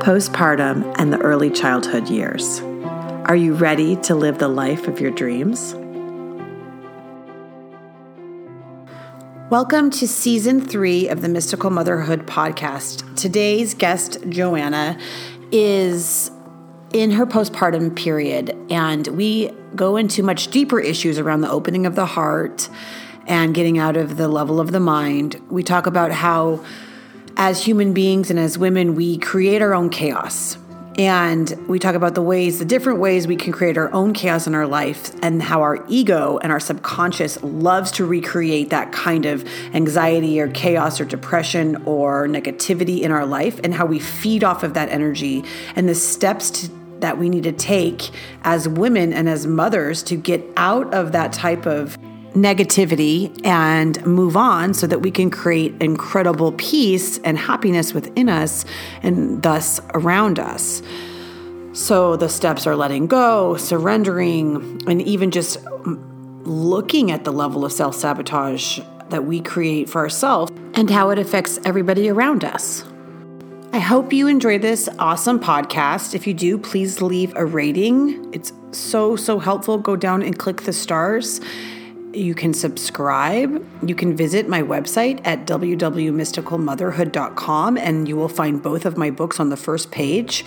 postpartum, and the early childhood years. Are you ready to live the life of your dreams? Welcome to season three of the Mystical Motherhood podcast. Today's guest, Joanna, is in her postpartum period, and we go into much deeper issues around the opening of the heart and getting out of the level of the mind. We talk about how as human beings and as women, we create our own chaos. And we talk about the ways, the different ways we can create our own chaos in our life, and how our ego and our subconscious loves to recreate that kind of anxiety or chaos or depression or negativity in our life, and how we feed off of that energy, and the steps to, that we need to take as women and as mothers to get out of that type of negativity and move on so that we can create incredible peace and happiness within us and thus around us. So the steps are letting go, surrendering, and even just looking at the level of self sabotage that we create for ourselves and how it affects everybody around us. I hope you enjoy this awesome podcast. If you do, please leave a rating. It's so, so helpful. Go down and click the stars you can subscribe. You can visit my website at www.mysticalmotherhood.com and you will find both of my books on the first page.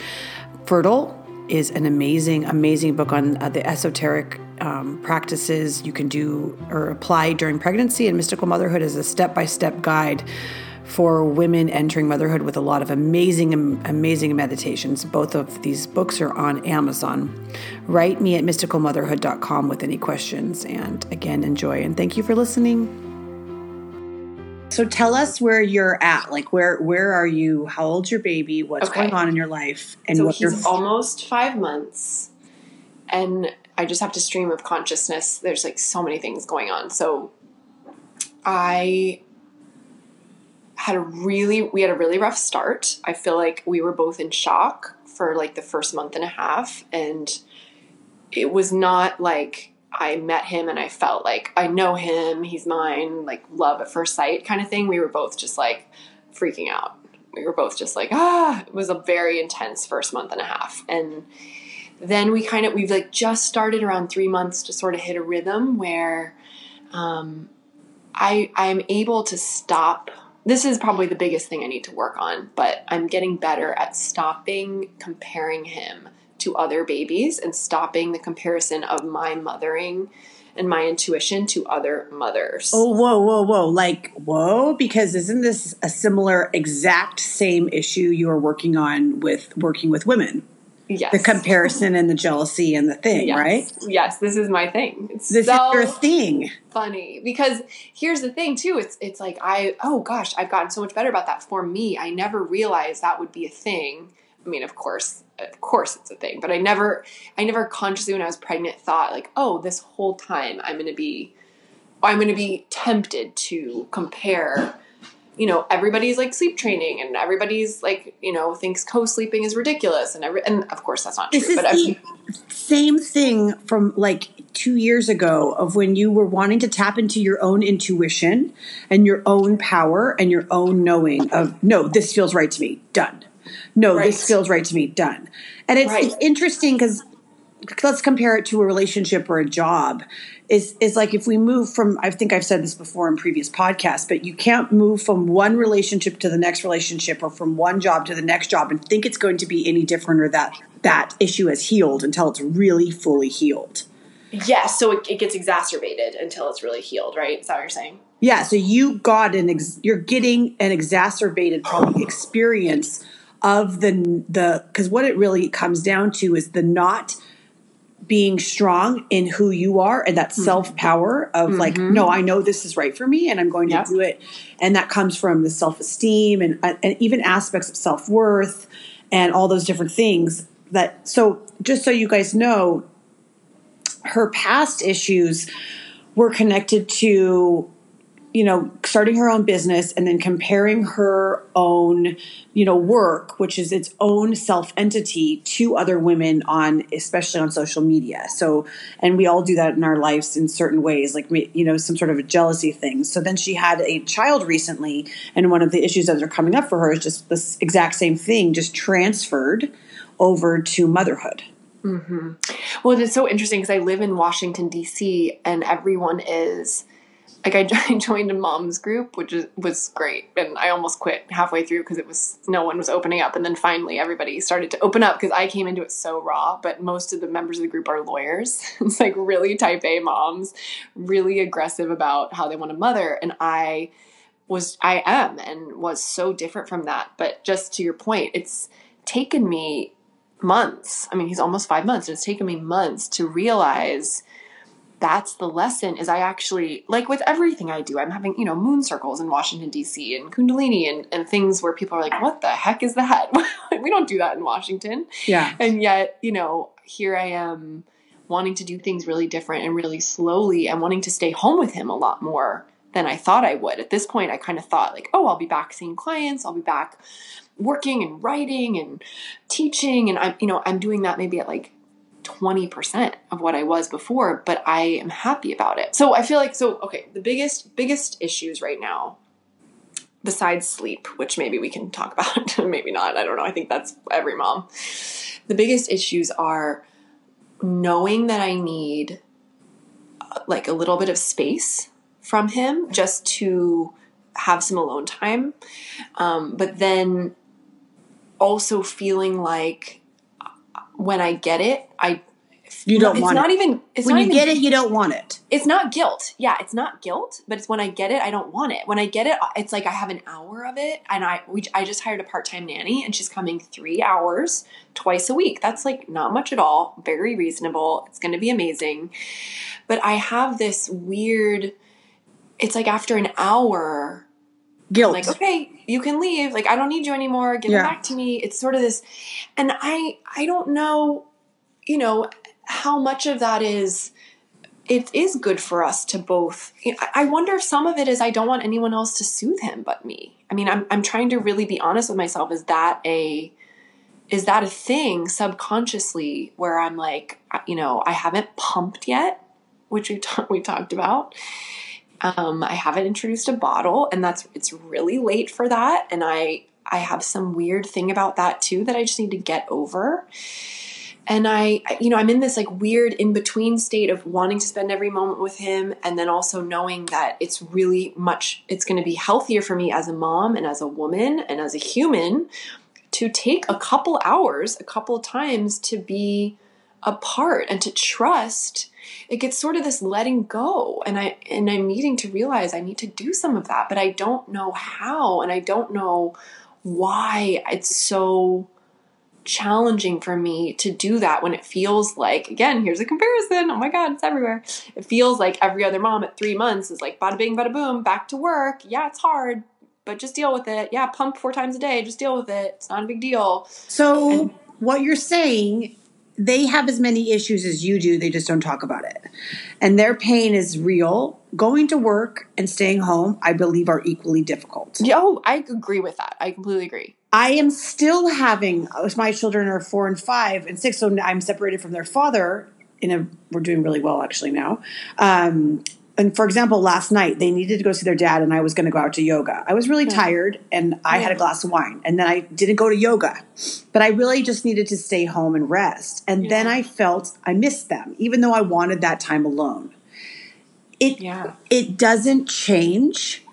Fertile is an amazing, amazing book on uh, the esoteric um, practices you can do or apply during pregnancy, and Mystical Motherhood is a step by step guide for women entering motherhood with a lot of amazing, amazing meditations. Both of these books are on Amazon. Write me at mysticalmotherhood.com with any questions. And again, enjoy and thank you for listening. So tell us where you're at. Like where where are you? How old's your baby? What's okay. going on in your life? And so what he's almost five months, and I just have to stream of consciousness. There's like so many things going on. So I had a really we had a really rough start. I feel like we were both in shock for like the first month and a half and it was not like I met him and I felt like I know him, he's mine, like love at first sight kind of thing. We were both just like freaking out. We were both just like, ah, it was a very intense first month and a half. And then we kind of, we've like just started around three months to sort of hit a rhythm where um, I, I'm able to stop this is probably the biggest thing I need to work on, but I'm getting better at stopping comparing him to other babies and stopping the comparison of my mothering and my intuition to other mothers. Oh, whoa, whoa, whoa. Like, whoa, because isn't this a similar exact same issue you are working on with working with women? Yes. The comparison and the jealousy and the thing, yes. right? Yes, this is my thing. It's this so is your thing. Funny. Because here's the thing too, it's it's like I oh gosh, I've gotten so much better about that for me. I never realized that would be a thing. I mean, of course, of course it's a thing, but I never I never consciously when I was pregnant thought like, "Oh, this whole time I'm going to be I'm going to be tempted to compare you know everybody's like sleep training and everybody's like you know thinks co-sleeping is ridiculous and every and of course that's not this true but the same thing from like two years ago of when you were wanting to tap into your own intuition and your own power and your own knowing of no this feels right to me done no right. this feels right to me done and it's, right. it's interesting because let's compare it to a relationship or a job is is like if we move from I think I've said this before in previous podcasts, but you can't move from one relationship to the next relationship or from one job to the next job and think it's going to be any different or that that issue has healed until it's really fully healed. Yes, so it, it gets exacerbated until it's really healed, right? Is that what you're saying? Yeah, so you got an ex- you're getting an exacerbated probably experience of the the because what it really comes down to is the not being strong in who you are and that mm-hmm. self power of mm-hmm. like, no, I know this is right for me and I'm going to yep. do it. And that comes from the self esteem and, uh, and even aspects of self worth and all those different things that so just so you guys know her past issues were connected to you know starting her own business and then comparing her own you know work which is its own self entity to other women on especially on social media so and we all do that in our lives in certain ways like you know some sort of a jealousy thing so then she had a child recently and one of the issues that are coming up for her is just this exact same thing just transferred over to motherhood Mm-hmm. Well, it's so interesting because I live in Washington D.C. and everyone is like I, joined a mom's group, which is, was great, and I almost quit halfway through because it was no one was opening up, and then finally everybody started to open up because I came into it so raw. But most of the members of the group are lawyers. it's like really type A moms, really aggressive about how they want a mother, and I was I am and was so different from that. But just to your point, it's taken me months. I mean, he's almost five months. And it's taken me months to realize that's the lesson is I actually like with everything I do, I'm having, you know, moon circles in Washington DC and Kundalini and, and things where people are like, what the heck is that? we don't do that in Washington. Yeah. And yet, you know, here I am wanting to do things really different and really slowly and wanting to stay home with him a lot more than I thought I would. At this point, I kind of thought like, oh, I'll be back seeing clients, I'll be back working and writing and teaching and I'm you know I'm doing that maybe at like 20% of what I was before but I am happy about it. So I feel like so okay, the biggest biggest issues right now besides sleep, which maybe we can talk about, maybe not. I don't know. I think that's every mom. The biggest issues are knowing that I need uh, like a little bit of space from him just to have some alone time. Um, but then also feeling like when I get it, I you don't want it. it's want not it. even it's when not you even, get it, you don't want it. It's not guilt. Yeah, it's not guilt, but it's when I get it, I don't want it. When I get it, it's like I have an hour of it, and I we I just hired a part time nanny, and she's coming three hours twice a week. That's like not much at all. Very reasonable. It's going to be amazing, but I have this weird. It's like after an hour, guilt. like, okay, you can leave. Like, I don't need you anymore. Give Yeah. it back to me. It's sort of this, and I, I don't know, you know, how much of that is. It is good for us to both. you know, I I wonder if some of it is I don't want anyone else to soothe him but me. I mean, I'm I'm trying to really be honest with myself. Is that a is that a thing subconsciously where I'm like, you know, I haven't pumped yet, which we ta- we talked about. Um, I haven't introduced a bottle, and that's it's really late for that. And I I have some weird thing about that too that I just need to get over. And I, you know, I'm in this like weird in between state of wanting to spend every moment with him, and then also knowing that it's really much. It's going to be healthier for me as a mom and as a woman and as a human to take a couple hours, a couple times to be apart and to trust it gets sort of this letting go. And i and i'm needing to realize i need to do some of that but i don't know how and i don't know why. It's so challenging for me to do that when it feels like again here's a comparison. Oh my god it's everywhere. It feels like every other mom at three months is like bada bing bada boom back to work. Yeah it's hard but just deal with it. Yeah pump four times a day just deal with it. It's not a big deal. So And- what you're saying, they have as many issues as you do, they just don't talk about it. And their pain is real. Going to work and staying home, I believe, are equally difficult. Oh i agree with that i completely agree I am still having my children are four and five and six, so I'm separated from their father. In a, we're doing really well actually now. Um, and for example, last night they needed to go see their dad, and I was going to go out to yoga. I was really tired, and I had a glass of wine, and then I didn't go to yoga. But I really just needed to stay home and rest. And then I felt I missed them, even though I wanted that time alone. It yeah it doesn't change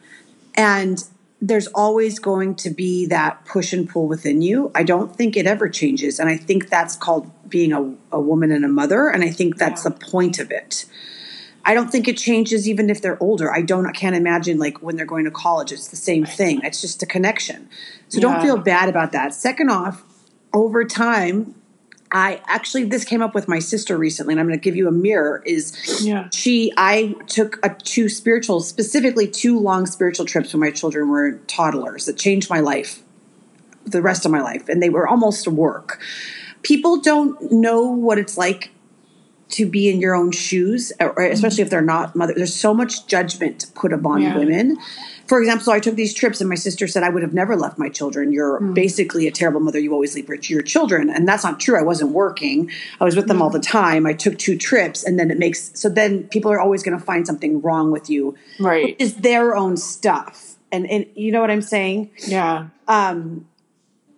and there's always going to be that push and pull within you i don't think it ever changes and i think that's called being a, a woman and a mother and i think that's Yeah. the point of it i don't think it changes even if they're older i don't I can't imagine like when they're going to college it's the same thing it's just a connection so don't feel bad about that second off over time I actually this came up with my sister recently, and I'm going to give you a mirror. Is Yeah. she? I took a two spiritual, specifically two long spiritual trips when my children were toddlers that changed my life the rest of my life, and they were almost work. People don't know what it's like to be in your own shoes, especially if they're not mother. There's so much judgment put upon Yeah. women. For example, so I took these trips, and my sister said I would have never left my children. You're basically a terrible mother. You always leave your- your children, and that's not true. I wasn't working. I was with them all the time. I took two trips, and then it makes so then people are always going to find something wrong with you, Right. is their own stuff. And and you know what I'm saying? Yeah. Um,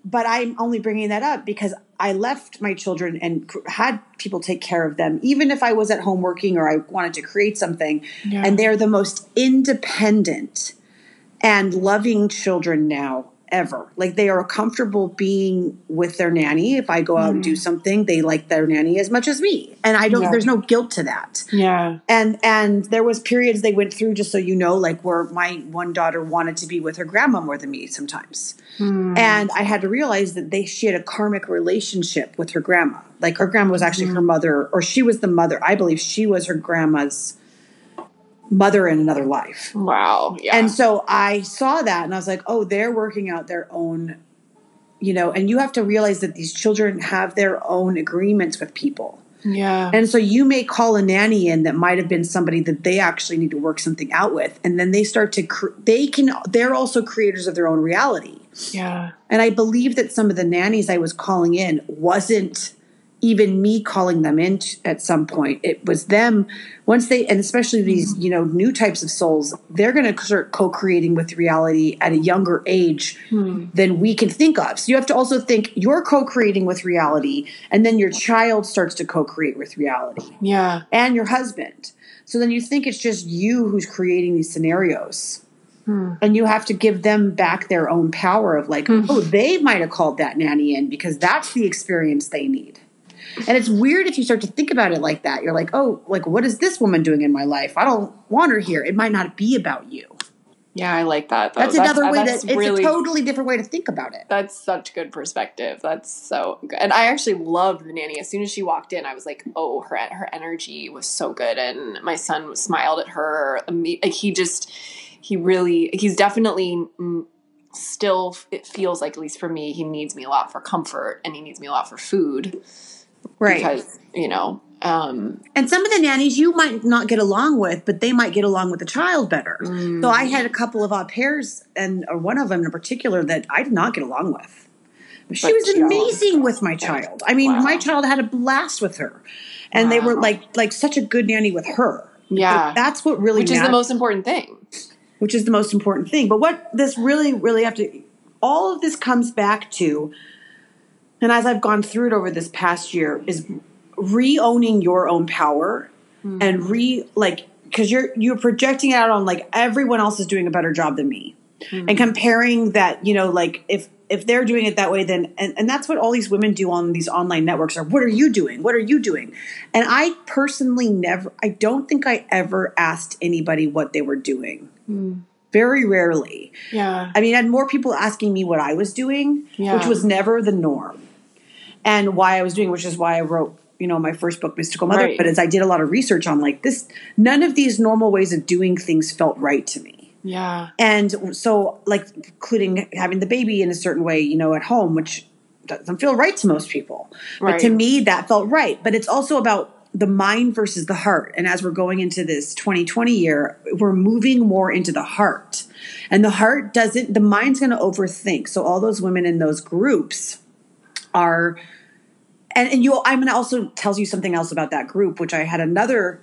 but I'm only bringing that up because I left my children and had people take care of them, even if I was at home working or I wanted to create something. Yeah. And they're the most independent and loving children now ever. Like they are comfortable being with their nanny. If I go out and do mm. something, they like their nanny as much as me. And I don't, Yeah. there's no guilt to that Yeah. and and there was periods they went through just so you know like where my one daughter wanted to be with her grandma more than me sometimes hmm. and i had to realize that they she had a karmic relationship with her grandma like her grandma was actually her mm-hmm. mother or she was the mother i believe she was her grandma's mother in another life Wow. Yeah. and so I saw that and I was like, oh, they're working out their own, you know, and you have to realize that these children have their own agreements with people. yeah. And so you may call a nanny in that might have been somebody that they actually need to work something out with. And then they start to, cr- they can, they're also creators of their own reality. yeah. And I believe that some of the nannies I was calling in wasn't even me calling them in t- at some point. It was them once they, and especially these, mm-hmm. you know, new types of souls, they're going to start co creating with reality at a younger age hmm. than we can think of. So you have to also think you're co creating with reality, and then your child starts to co create with reality Yeah. and your husband. So then you think it's just you who's creating these scenarios. Hmm. And you have to give them back their own power of like, hmm. oh, they might have called that nanny in because that's the experience they need. And it's weird if you start to think about it like that. You're like, oh, like what is this woman doing in my life? I don't want her here. It might not be about you. Yeah. I like that. Though. That's, another way that's that it's a totally different way to think about it. That's such good perspective. That's so good. And I actually loved the nanny. As soon as she walked in, I was like, "Oh, her her energy was so good." And my son smiled at her. Like he just, he really, he's definitely still. It feels like, at least for me, he needs me a lot for comfort, and he needs me a lot for food Right. because you know, um, And some of the nannies you might not get along with, but they might get along with the child better. So I had a couple of au pairs, and or one of them in particular that I did not get along with. She But was she amazing with my child. I mean, Wow. my child had a blast with her, and they were like like such a good nanny with her. Yeah. But that's what really which is the most important thing. which is the most important thing. But what this really, really have to, all of this comes back to, and as I've gone through it over this past year, is re-owning your own power hmm. and re like because you're you're projecting out on like everyone else is doing a better job than me, hmm. and comparing that you know like if if they're doing it that way then and, and that's what all these women do on these online networks are what are you doing? What are you doing? And i personally never i don't think i ever asked anybody what they were doing. Hmm. Very rarely. Yeah. I mean, I had more people asking me what I was doing, Yeah. which was never the norm, and why I was doing, which is why I wrote, you know, my first book, Mystical Mother. Right. But as I did a lot of research on like this, none of these normal ways of doing things felt right to me. Yeah. And so, like, including having the baby in a certain way, you know, at home, which doesn't feel right to most people. But to me, that felt right. But it's also about the mind versus the heart. And as we're going into this 2020 year, we're moving more into the heart. And the heart doesn't, the mind's going to overthink. So, all those women in those groups are and, and you i'm going to also tell you something else about that group which i had another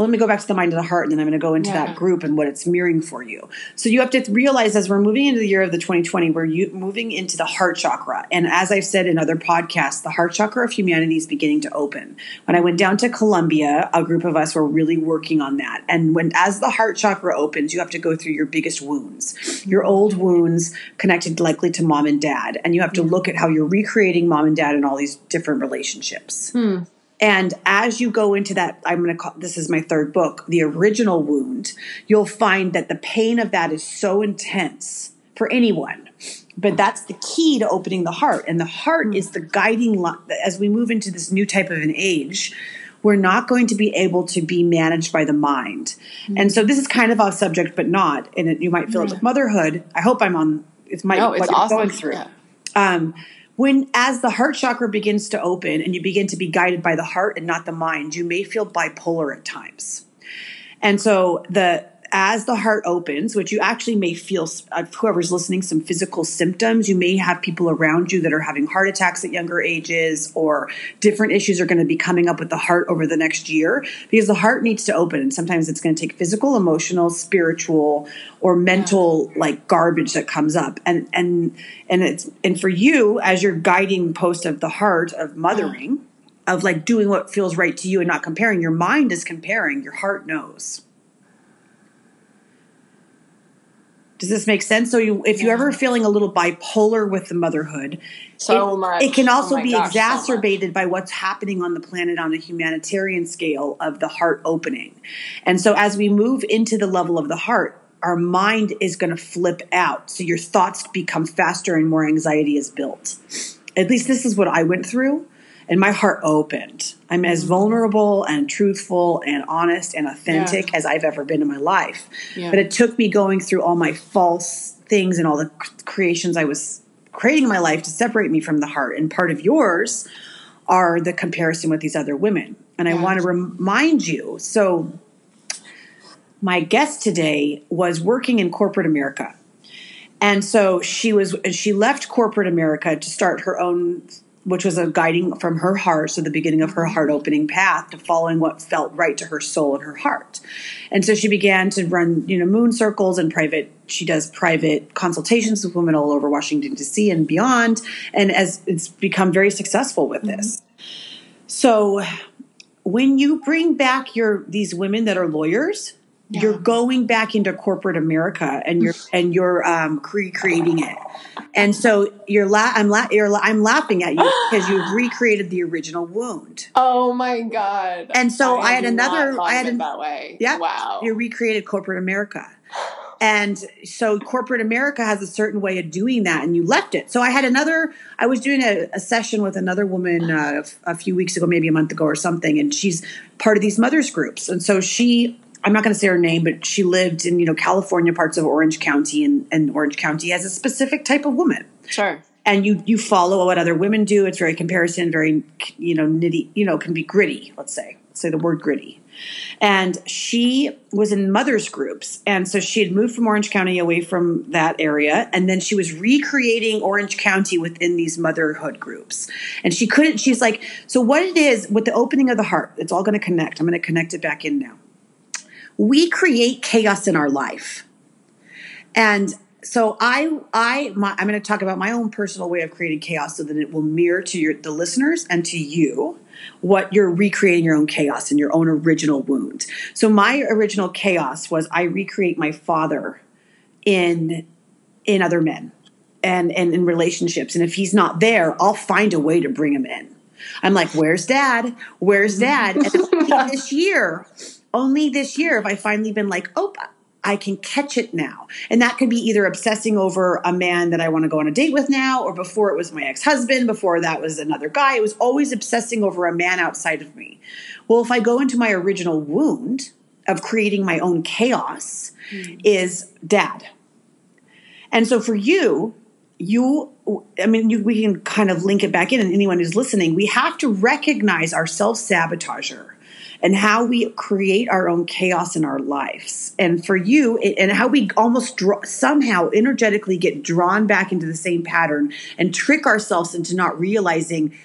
let me go back to the mind and the heart and then i'm going to go into Yeah. that group and what it's mirroring for you. So you have to realize as we're moving into the year of the 2020 we're you, moving into the heart chakra. And as i've said in other podcasts the heart chakra of humanity is beginning to open. When i went down to colombia a group of us were really working on that. And when as the heart chakra opens you have to go through your biggest wounds your old wounds connected likely to mom and dad. And you have to look at how you're recreating mom and dad in all these different relationships hmm. And as you go into that, I'm going to call this is my third book, The Original Wound, you'll find that the pain of that is so intense for anyone. But that's the key to opening the heart. And the heart is the guiding line. As we move into this new type of an age, we're not going to be able to be managed by the mind. And so this is kind of off subject, but not. And it, you might feel it with motherhood. I hope I'm on it's my No, it's what awesome. going through. Yeah. Um, when as the heart chakra begins to open and you begin to be guided by the heart and not the mind, you may feel bipolar at times. And so the as the heart opens, which you actually may feel, uh, whoever's listening, some physical symptoms. You may have people around you that are having heart attacks at younger ages, or different issues are going to be coming up with the heart over the next year because the heart needs to open. And sometimes it's going to take physical, emotional, spiritual, or mental like garbage that comes up. And and and it's and for you as your guiding post of the heart of mothering. Of like doing what feels right to you and not comparing. Your mind is comparing, your heart knows. Does this make sense? So, you, if you're ever feeling a little bipolar with the motherhood, So it, much. it can oh also Oh be gosh, so exacerbated by what's happening on the planet on a humanitarian scale of the heart opening. And so, as we move into the level of the heart, our mind is going to flip out. So, your thoughts become faster and more anxiety is built. At least, this is what I went through. And my heart opened. I'm as mm. vulnerable and truthful and honest and authentic as I've ever been in my life. Yeah. But it took me going through all my false things and all the creations I was creating in my life to separate me from the heart. And part of yours are the comparison with these other women. And I want to remind you so, my guest today was working in corporate America. And so she was she left corporate America to start her own which was a guiding from her heart, so the beginning of her mm-hmm. heart opening path to following what felt right to her soul and her heart. And so she began to run, you know, moon circles and private she does private consultations with women all over Washington DC and beyond and as it's become very successful with mm-hmm. this. So when you bring back your these women that are lawyers, you're going back into corporate America and you're and you're um, recreating it. And so you're la- I'm la- you're la- I'm laughing at you because you've recreated the original wound. Oh my god! And so I had had another- I had an- that way. Yeah, Wow. You recreated corporate America. And so corporate America has a certain way of doing that, and you left it. So I had another. I was doing a, a session with another woman uh, a few weeks ago, maybe a month ago or something, and she's part of these mothers groups. And so she, I'm not going to say her name, but she lived in you know California, parts of Orange County, and, and Orange County has a specific type of woman sure. and you you follow what other women do. It's very comparison, very you know nitty, you know, can be gritty. Let's say, let's say the word gritty. And she was in mothers groups, and so she had moved from Orange County away from that area, and then she was recreating Orange County within these motherhood groups. And she couldn't. She's like, so what it is with the opening of the heart. It's all going to connect. I'm going to connect it back in now. We create chaos in our life. And so I I my, I'm going to talk about my own personal way of creating chaos so that it will mirror to your the listeners and to you what you're recreating your own chaos and your own original wound. So my original chaos was I recreate my father in in other men and and in relationships and if he's not there, I'll find a way to bring him in. I'm like, "Where's dad? Where's dad?" And this year, only this year have I finally been like, "Oh, I can catch it now. And that could be either obsessing over a man that I want to go on a date with now, or before it was my ex husband, before that was another guy. It was always obsessing over a man outside of me. Well, if I go into my original wound of creating my own chaos, hmm. is dad. And so for you, you, I mean, you, we can kind of link it back in, and anyone who's listening, we have to recognize our self sabotager and how we create our own chaos in our lives. And for you, it, and how we almost draw, somehow energetically get drawn back into the same pattern and trick ourselves into not realizing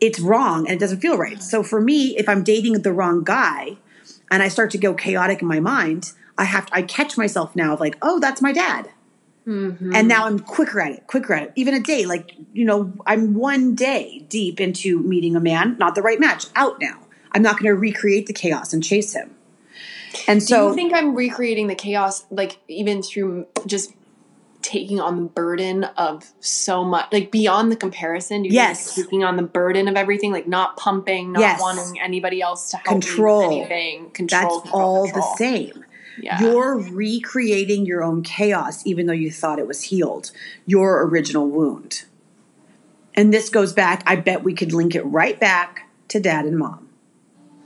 it's wrong and it doesn't feel right. So for me, if I'm dating the wrong guy and I start to go chaotic in my mind, I have to, I catch myself now of like, oh, that's my dad. Mm-hmm. And now I'm quicker at it, quicker at it. Even a day, like, you know, I'm one day deep into meeting a man, not the right match, out now. I'm not going to recreate the chaos and chase him. And so, Do you think I'm recreating the chaos, like even through just taking on the burden of so much, like beyond the comparison? Yes. taking on the burden of everything, like not pumping, not Yes. wanting anybody else to help Control. me with anything. Control. that's control, all control. the same. Yeah. You're recreating your own chaos, even though you thought it was healed, your original wound. And this goes back, I bet we could link it right back to dad and mom.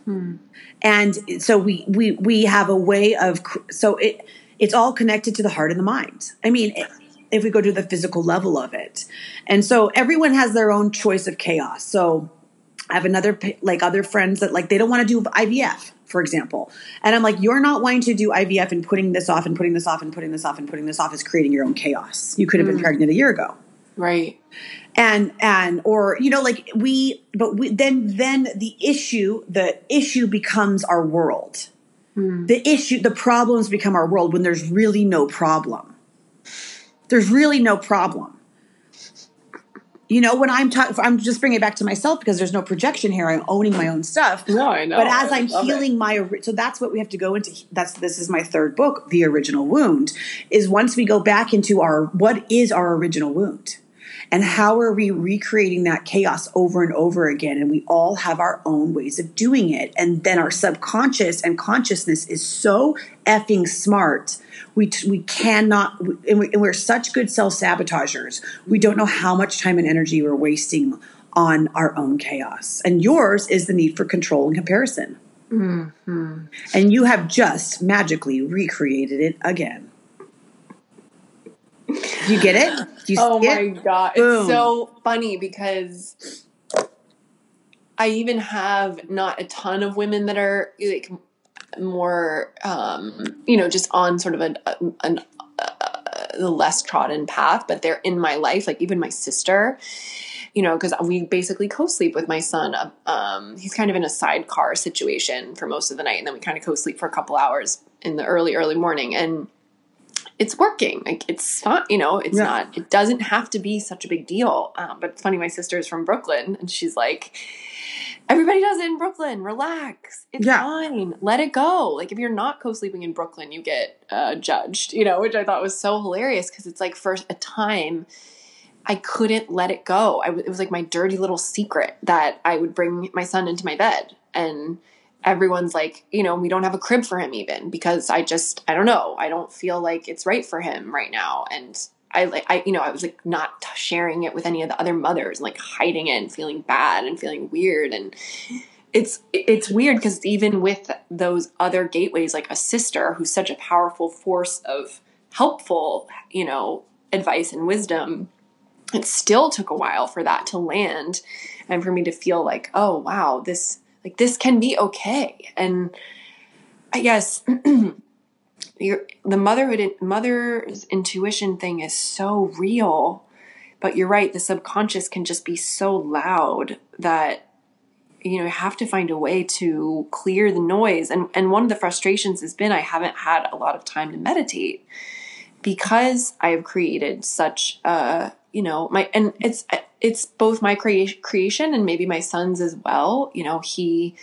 Hmm. And so we, we, we have a way of, so it, it's all connected to the heart and the mind. I mean, eh, if we go to the physical level of it. And so everyone has their own choice of chaos. So I have another like other friends that like they don't want to do IVF, for example. And I'm like, you're not wanting to do IVF and putting this off and putting this off and putting this off and putting this off is creating your own chaos. You could have been hmm. pregnant a year ago Right. And and or you know like we but we, then then the issue the issue becomes our world. Hmm. The issue the problems become our world when there's really no problem. There's really no problem. You know when i'm talking i'm just bringing it back to myself because there's no projection here. I'm owning my own stuff. No, I know. but as I i'm love it. healing my so that's what we have to go into that's this is my third book the original wound is once we go back into our what is our original wound and how are we recreating that chaos over and over again? And we all have our own ways of doing it. And then our subconscious and consciousness is so effing smart. We, t- we cannot and, we, and we're such good self-sabotagers. We don't know how much time and energy we're wasting on our own chaos. And yours is the need for control and comparison. Mm-hmm. And you have just magically recreated it again you get it do you Oh my it? god, Boom. it's so funny because I even have not a ton of women that are like more, um, you know, just on sort of an, an uh, the less trodden path, but they're in my life. Like even my sister, you know, because we basically co-sleep with my son. Um, he's kind of in a sidecar situation for most of the night, and then we kind of co-sleep for a couple hours in the early early morning, and it's working. Like it's fun, you know. It's Yeah. not. It doesn't have to be such a big deal. Um, but it's funny. My sister is from Brooklyn, and she's like, "Everybody does it in Brooklyn. Relax. It's Yeah. fine. Let it go. Like if you're not co-sleeping in Brooklyn, you get uh, judged. You know, which I thought was so hilarious because it's like for a time." I couldn't let it go. I w- it was like my dirty little secret that I would bring my son into my bed and everyone's like, you know, we don't have a crib for him even because I just I don't know. I don't feel like it's right for him right now and I like I you know, I was like not sharing it with any of the other mothers like hiding it and feeling bad and feeling weird and it's it's weird because even with those other gateways like a sister who's such a powerful force of helpful, you know, advice and wisdom, it still took a while for that to land and for me to feel like oh wow this like this can be okay. And i guess your the motherhood mother's intuition thing is so real but you're right the subconscious can just be so loud that you know you have to find a way to clear the noise. And and one of the frustrations has been i haven't had a lot of time to meditate because I have created such a you know my and it's it's both my crea- creation and maybe my son's as well. You know, he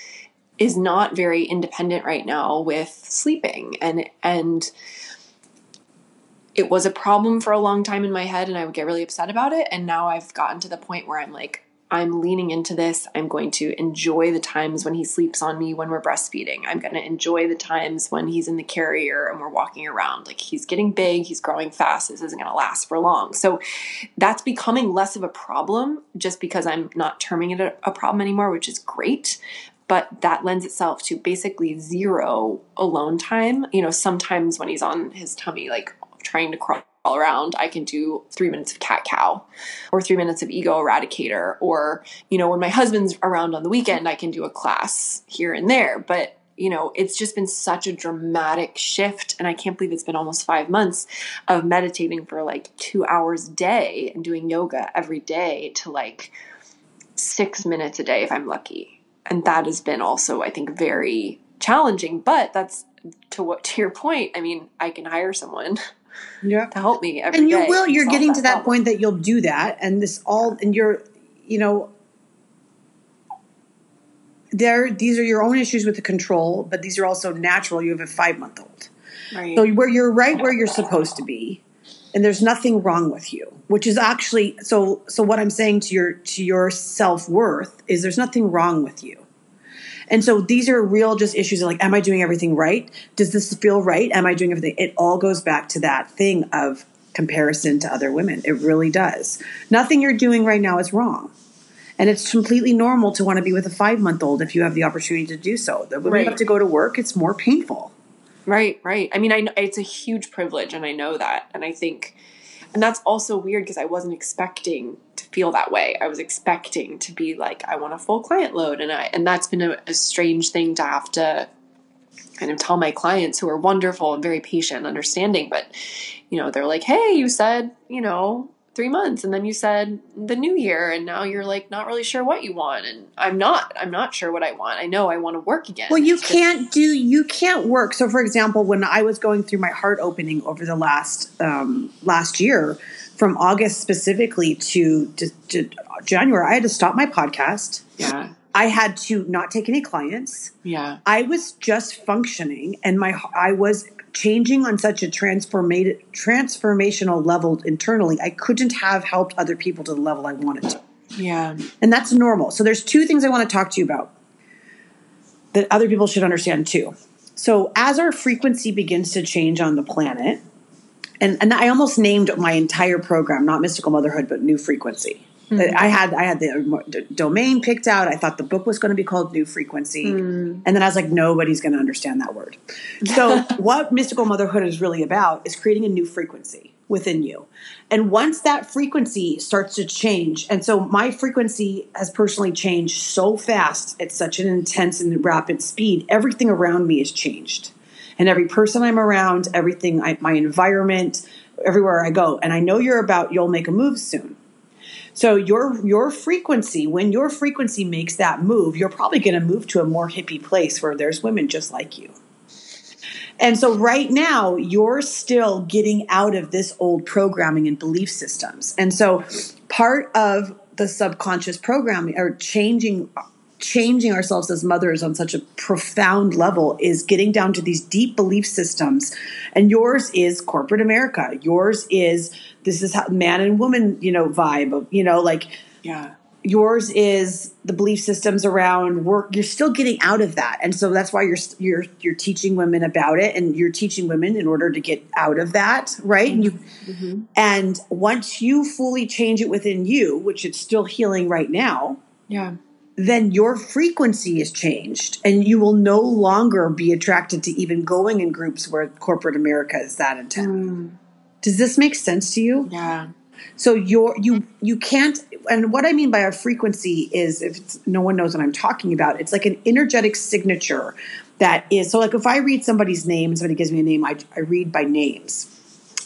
is not very independent right now with sleeping and and it was a problem for a long time in my head and I would get really upset about it and now I've gotten to the point where I'm like I'm leaning into this. I'm going to enjoy the times when he sleeps on me when we're breastfeeding. I'm going to enjoy the times when he's in the carrier and we're walking around. Like he's getting big, he's growing fast. This isn't going to last for long. So that's becoming less of a problem just because I'm not terming it a, a problem anymore, which is great. But that lends itself to basically zero alone time. You know, sometimes when he's on his tummy, like trying to crawl around, I can do three minutes of cat cow or three minutes of ego eradicator. Or, you know, when my husband's around on the weekend, I can do a class here and there. But, you know, it's just been such a dramatic shift. And I can't believe it's been almost five months of meditating for like two hours a day and doing yoga every day to like six minutes a day if I'm lucky. And that has been also, I think, very challenging. But that's to what to your point. I mean, I can hire someone Yeah. to help me every and you day will you're getting to that problem. point that you'll do that and this all and you're you know there these are your own issues with the control but these are also natural you have a five month old Right. so where you're right where you're supposed to be and there's nothing wrong with you which is actually so so what i'm saying to your to your self-worth is there's nothing wrong with you and so these are real just issues of like, am I doing everything right? Does this feel right? Am I doing everything? It all goes back to that thing of comparison to other women. It really does. Nothing you're doing right now is wrong. And it's completely normal to want to be with a five month old if you have the opportunity to do so. When Right. you have to go to work, it's more painful. Right, right. I mean, I know it's a huge privilege, and I know that, and I think and that's also weird because I wasn't expecting feel that way. I was expecting to be like, I want a full client load, and I and that's been a, a strange thing to have to kind of tell my clients who are wonderful and very patient and understanding. But you know, they're like, hey, you said you know three months and then you said the new year and now you're like not really sure what you want and i'm not i'm not sure what i want i know i want to work again well you can't do you can't work so for example when i was going through my heart opening over the last um, last year from august specifically to, to, to january i had to stop my podcast yeah I had to not take any clients. Yeah. I was just functioning and my I was changing on such a transformative transformational level internally. I couldn't have helped other people to the level I wanted to. Yeah. And that's normal. So there's two things I want to talk to you about that other people should understand too. So as our frequency begins to change on the planet, and, and I almost named my entire program, not mystical motherhood, but new frequency. Mm-hmm. I had I had the domain picked out. I thought the book was going to be called New Frequency, mm. and then I was like, nobody's going to understand that word. So, what mystical motherhood is really about is creating a new frequency within you, and once that frequency starts to change, and so my frequency has personally changed so fast at such an intense and rapid speed. Everything around me has changed, and every person I'm around, everything, I, my environment, everywhere I go, and I know you're about. You'll make a move soon so your your frequency, when your frequency makes that move, you're probably going to move to a more hippie place where there's women just like you. And so right now, you're still getting out of this old programming and belief systems. And so part of the subconscious programming or changing changing ourselves as mothers on such a profound level is getting down to these deep belief systems. And yours is corporate america. Yours is this is how man and woman you know vibe of you know like yeah. yours is the belief systems around work. You're still getting out of that. And so that's why you're you're you're teaching women about it. And you're teaching women in order to get out of that right? And you mm-hmm. and once you fully change it within you which it's still healing right now yeah then your frequency is changed and you will no longer be attracted to even going in groups where corporate America is that intense. Mm. Does this make sense to you? Yeah. So you're you you can't and what I mean by a frequency is if no one knows what I'm talking about, it's like an energetic signature that is so like if I read somebody's name, and somebody gives me a name, I, I read by names.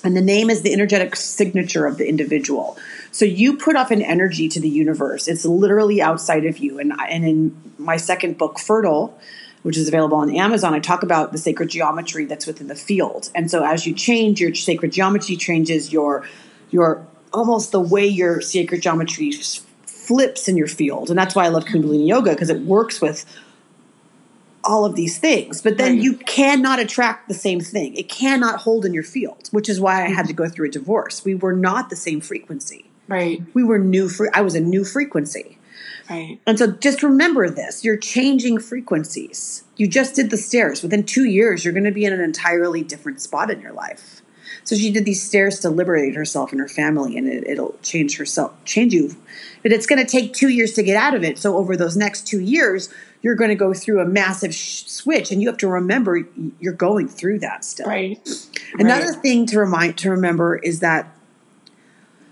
And the name is the energetic signature of the individual. So you put off an energy to the universe. It's literally outside of you. And, and in my second book, Fertile, which is available on Amazon, I talk about the sacred geometry that's within the field. And so as you change, your sacred geometry changes your your almost the way your sacred geometry flips in your field. And that's why I love Kundalini yoga because it works with all of these things, but then right. you cannot attract the same thing. It cannot hold in your field, which is why I had to go through a divorce. We were not the same frequency. Right. We were new fre- I was a new frequency. Right. And so just remember this, you're changing frequencies. You just did the stairs. Within 2 years you're going to be in an entirely different spot in your life. So she did these stairs to liberate herself and her family, and it, will change herself, change you. But it's going to take two years to get out of it. So over those next two years, you're going to go through a massive sh- switch and you have to remember you're going through that still right another right. thing to remind to remember is that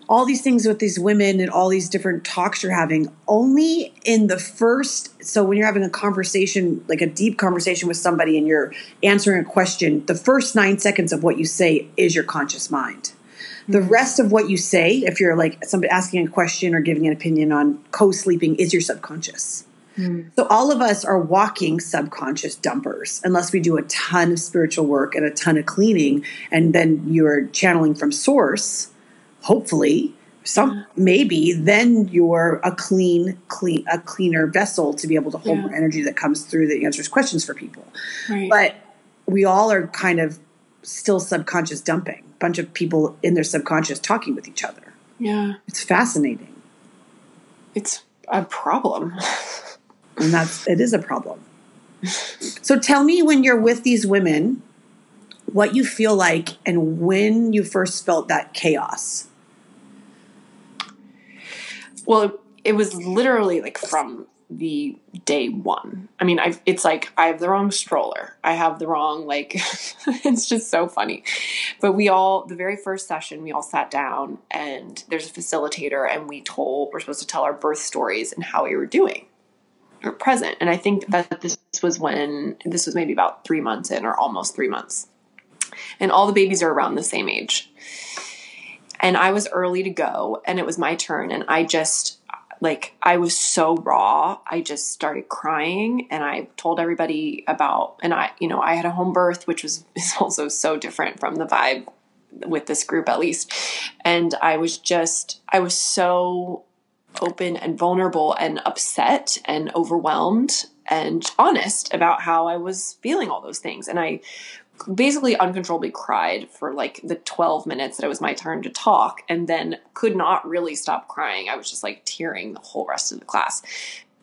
all these things with these women and all these different talks you're having only in the first so when you're having a conversation like a deep conversation with somebody and you're answering a question the first nine seconds of what you say is your conscious mind the mm-hmm. rest of what you say if you're like somebody asking a question or giving an opinion on co-sleeping is your subconscious Mm. So all of us are walking subconscious dumpers unless we do a ton of spiritual work and a ton of cleaning and then you're channeling from source, hopefully, some maybe then you're a clean clean a cleaner vessel to be able to hold yeah. more energy that comes through that answers questions for people. Right. But we all are kind of still subconscious dumping. A bunch of people in their subconscious talking with each other. Yeah. It's fascinating. It's a problem. and that's it is a problem. So tell me when you're with these women, what you feel like and when you first felt that chaos. Well, it was literally like from the day one. I mean, I it's like I have the wrong stroller. I have the wrong like it's just so funny. But we all the very first session we all sat down and there's a facilitator and we told we're supposed to tell our birth stories and how we were doing present. And I think that this was when this was maybe about 3 months in or almost 3 months. And all the babies are around the same age. And I was early to go and it was my turn and I just like I was so raw. I just started crying and I told everybody about and I you know, I had a home birth which was is also so different from the vibe with this group at least. And I was just I was so open and vulnerable and upset and overwhelmed and honest about how I was feeling all those things. And I basically uncontrollably cried for like the 12 minutes that it was my turn to talk and then could not really stop crying. I was just like tearing the whole rest of the class.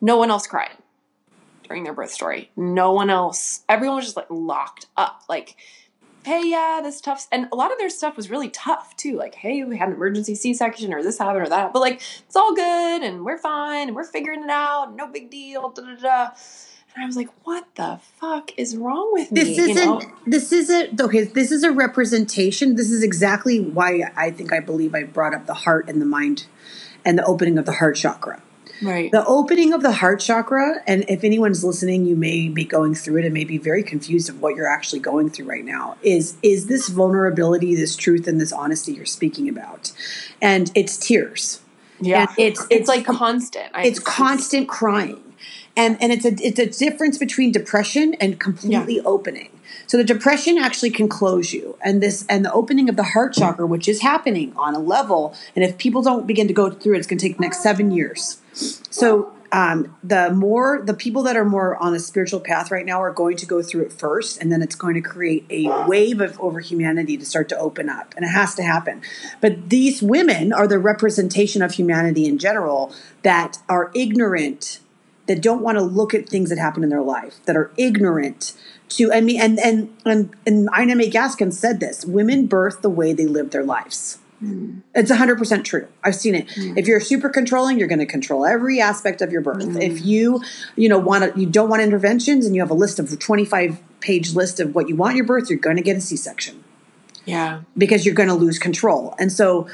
No one else cried during their birth story. No one else. Everyone was just like locked up. Like, hey, yeah, this tough. And a lot of their stuff was really tough too. Like, hey, we had an emergency C section or this happened or that. But like, it's all good and we're fine and we're figuring it out. No big deal. Da da da. And I was like, what the fuck is wrong with me? This isn't, you know? this isn't, okay, this is a representation. This is exactly why I think I believe I brought up the heart and the mind and the opening of the heart chakra. Right. The opening of the heart chakra, and if anyone's listening, you may be going through it and may be very confused of what you're actually going through right now. Is is this vulnerability, this truth, and this honesty you're speaking about? And it's tears. Yeah. And it's, it's, it's like constant. I, it's constant crying and and it's a it's a difference between depression and completely yeah. opening so the depression actually can close you and this and the opening of the heart chakra which is happening on a level and if people don't begin to go through it it's going to take the next seven years so um, the more the people that are more on a spiritual path right now are going to go through it first and then it's going to create a wave of over humanity to start to open up and it has to happen but these women are the representation of humanity in general that are ignorant that don't want to look at things that happen in their life, that are ignorant to I mean and and and, and Ina May Gaskin said this, women birth the way they live their lives. Mm. It's 100% true. I've seen it. Mm. If you're super controlling, you're going to control every aspect of your birth. Mm. If you, you know, want to, you don't want interventions and you have a list of 25 page list of what you want your birth, you're going to get a C-section. Yeah. Because you're going to lose control. And so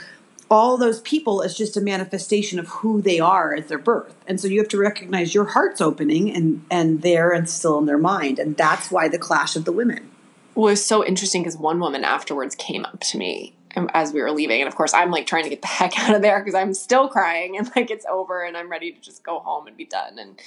all those people is just a manifestation of who they are at their birth. And so you have to recognize your heart's opening and and there and still in their mind. And that's why the clash of the women. Well, was so interesting because one woman afterwards came up to me Um, as we were leaving. And of course, I'm like trying to get the heck out of there because I'm still crying and like it's over and I'm ready to just go home and be done. And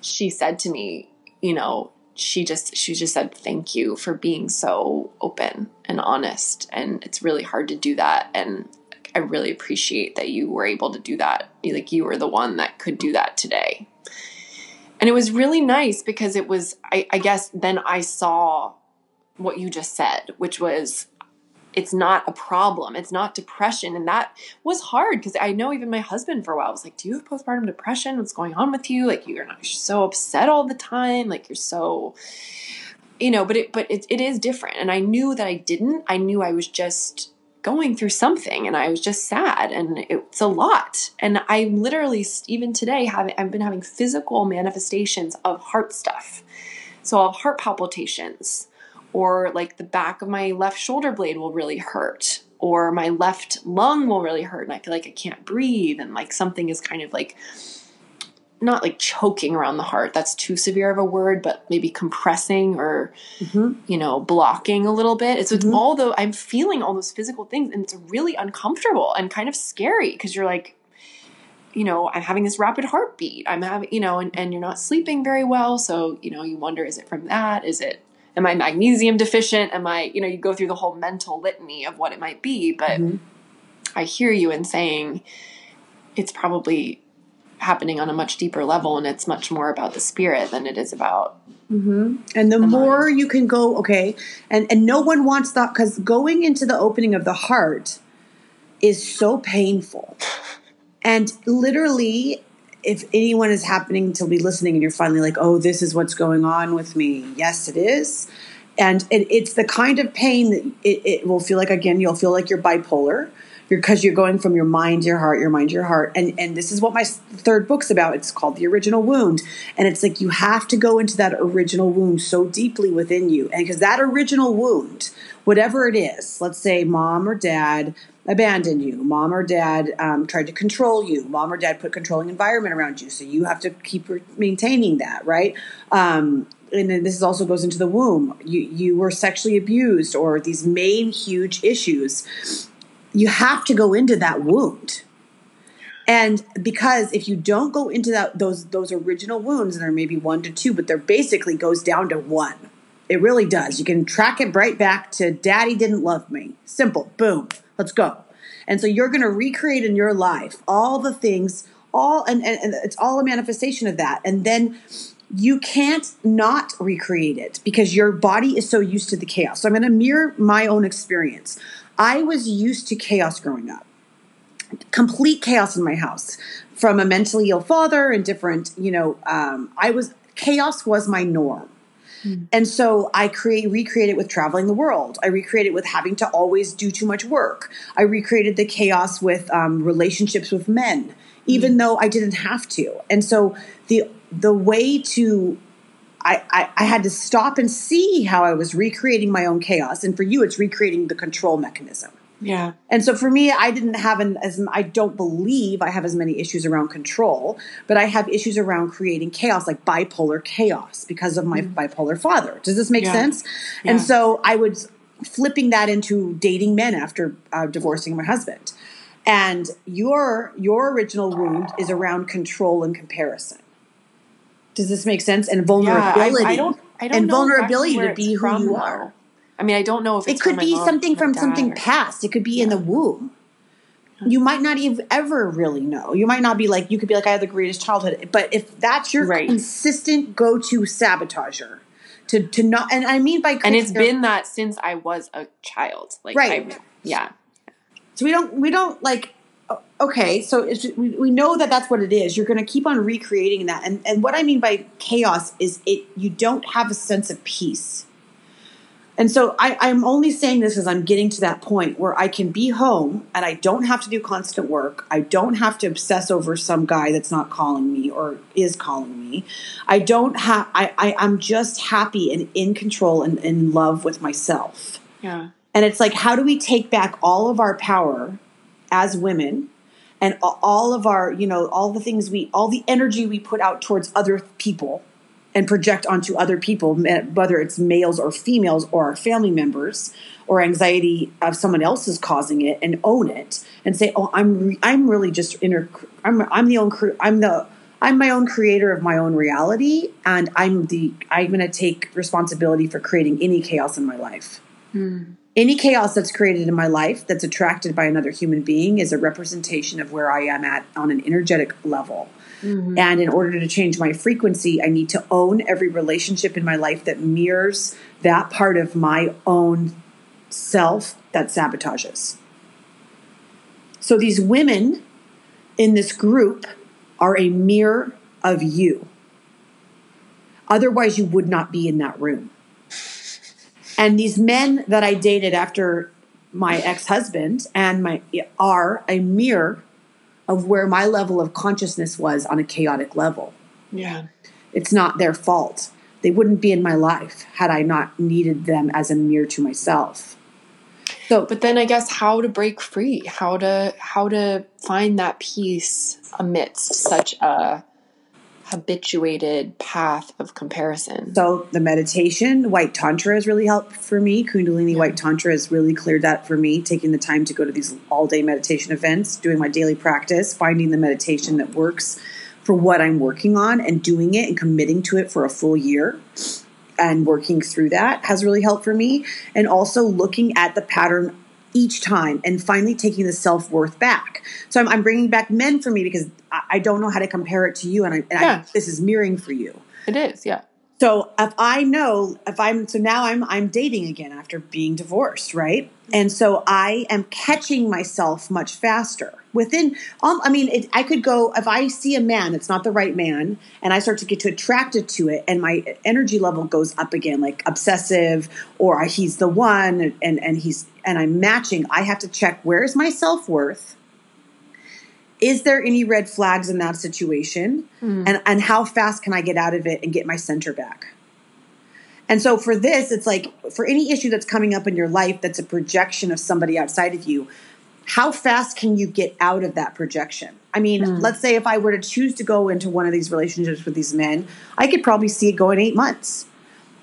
she said to me, you know, she just she just said thank you for being so open and honest and it's really hard to do that and I really appreciate that you were able to do that. Like you were the one that could do that today. And it was really nice because it was, I, I guess, then I saw what you just said, which was it's not a problem. It's not depression. And that was hard because I know even my husband for a while was like, Do you have postpartum depression? What's going on with you? Like you're not you're so upset all the time. Like you're so you know, but it but it, it is different. And I knew that I didn't. I knew I was just going through something and I was just sad and it's a lot. And I literally even today have I've been having physical manifestations of heart stuff. So I'll have heart palpitations or like the back of my left shoulder blade will really hurt or my left lung will really hurt and I feel like I can't breathe and like something is kind of like not like choking around the heart that's too severe of a word but maybe compressing or mm-hmm. you know blocking a little bit it's mm-hmm. all the i'm feeling all those physical things and it's really uncomfortable and kind of scary because you're like you know i'm having this rapid heartbeat i'm having you know and, and you're not sleeping very well so you know you wonder is it from that is it am i magnesium deficient am i you know you go through the whole mental litany of what it might be but mm-hmm. i hear you in saying it's probably happening on a much deeper level and it's much more about the spirit than it is about mm-hmm. and the, the more mind. you can go okay and and no one wants that because going into the opening of the heart is so painful and literally if anyone is happening to be listening and you're finally like oh this is what's going on with me yes it is and it, it's the kind of pain that it, it will feel like again you'll feel like you're bipolar because you're going from your mind your heart, your mind your heart. And and this is what my third book's about. It's called The Original Wound. And it's like you have to go into that original wound so deeply within you. And because that original wound, whatever it is, let's say mom or dad abandoned you, mom or dad um, tried to control you, mom or dad put controlling environment around you, so you have to keep maintaining that, right? Um, and then this also goes into the womb. You you were sexually abused, or these main huge issues. You have to go into that wound. And because if you don't go into that those those original wounds, and there may be one to two, but there basically goes down to one. It really does. You can track it right back to daddy didn't love me. Simple. Boom. Let's go. And so you're going to recreate in your life all the things, all, and, and, and it's all a manifestation of that. And then you can't not recreate it because your body is so used to the chaos. So I'm going to mirror my own experience. I was used to chaos growing up, complete chaos in my house from a mentally ill father and different, you know, um, I was, chaos was my norm. Mm. And so I create recreate it with traveling the world. I recreate it with having to always do too much work. I recreated the chaos with um, relationships with men, even mm. though I didn't have to. And so the the way to I, I, I had to stop and see how I was recreating my own chaos. And for you, it's recreating the control mechanism. Yeah. And so for me, I didn't have an as I don't believe I have as many issues around control, but I have issues around creating chaos, like bipolar chaos, because of my mm. bipolar father. Does this make yeah. sense? Yeah. And so I was flipping that into dating men after uh, divorcing my husband. And your your original wound is around control and comparison. Does this make sense? And vulnerability. Yeah, I, I don't, I don't and vulnerability to be who you are. I mean, I don't know if it could be something from something or, past. It could be yeah. in the womb. You might not even ever really know. You might not be like you could be like I had the greatest childhood, but if that's your right. consistent go-to sabotager, to to not and I mean by and it's been that since I was a child, like right, I, yeah. So we don't we don't like okay. So we, we know that that's what it is. You're going to keep on recreating that, and and what I mean by chaos is it you don't have a sense of peace and so I, I'm only saying this as I'm getting to that point where I can be home and I don't have to do constant work. I don't have to obsess over some guy that's not calling me or is calling me. I don't have, I, I, I'm just happy and in control and in love with myself. Yeah. And it's like, how do we take back all of our power as women and all of our, you know, all the things we, all the energy we put out towards other people and project onto other people, whether it's males or females or our family members, or anxiety of someone else is causing it, and own it and say, "Oh, I'm re- I'm really just inner. I'm I'm the own. I'm the I'm my own creator of my own reality, and I'm the I'm going to take responsibility for creating any chaos in my life." Hmm. Any chaos that's created in my life that's attracted by another human being is a representation of where I am at on an energetic level. Mm-hmm. And in order to change my frequency, I need to own every relationship in my life that mirrors that part of my own self that sabotages. So these women in this group are a mirror of you. Otherwise, you would not be in that room. And these men that I dated after my ex-husband and my are a mirror of where my level of consciousness was on a chaotic level. Yeah. It's not their fault. They wouldn't be in my life had I not needed them as a mirror to myself. So, but then I guess how to break free, how to how to find that peace amidst such a habituated path of comparison. So the meditation, white tantra has really helped for me. Kundalini yeah. white tantra has really cleared that for me, taking the time to go to these all-day meditation events, doing my daily practice, finding the meditation that works for what I'm working on and doing it and committing to it for a full year and working through that has really helped for me and also looking at the pattern each time and finally taking the self worth back. So I'm, I'm, bringing back men for me because I, I, don't know how to compare it to you, and, I, and yeah. I, this is mirroring for you. It is, yeah. So if I know if I'm so now I'm I'm dating again after being divorced, right? And so I am catching myself much faster within. Um, I mean, it, I could go if I see a man that's not the right man, and I start to get too attracted to it, and my energy level goes up again, like obsessive, or he's the one, and and he's and I'm matching. I have to check where is my self worth is there any red flags in that situation mm. and and how fast can i get out of it and get my center back and so for this it's like for any issue that's coming up in your life that's a projection of somebody outside of you how fast can you get out of that projection i mean mm. let's say if i were to choose to go into one of these relationships with these men i could probably see it go in eight months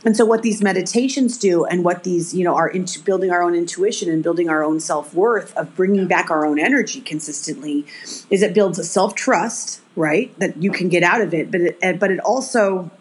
and so what these meditations do and what these, you know, are into building our own intuition and building our own self-worth of bringing back our own energy consistently is it builds a self-trust, right? That you can get out of it, but it, but it also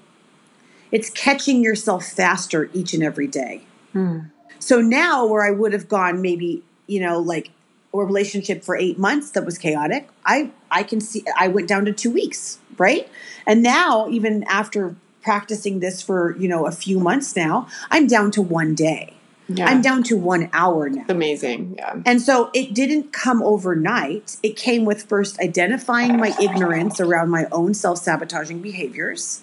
it's catching yourself faster each and every day. Hmm. So now where I would have gone maybe, you know, like a relationship for 8 months that was chaotic, I I can see I went down to 2 weeks, right? And now even after practicing this for, you know, a few months now, I'm down to one day. Yeah. I'm down to one hour now. Amazing. Yeah. And so it didn't come overnight. It came with first identifying my ignorance around my own self sabotaging behaviors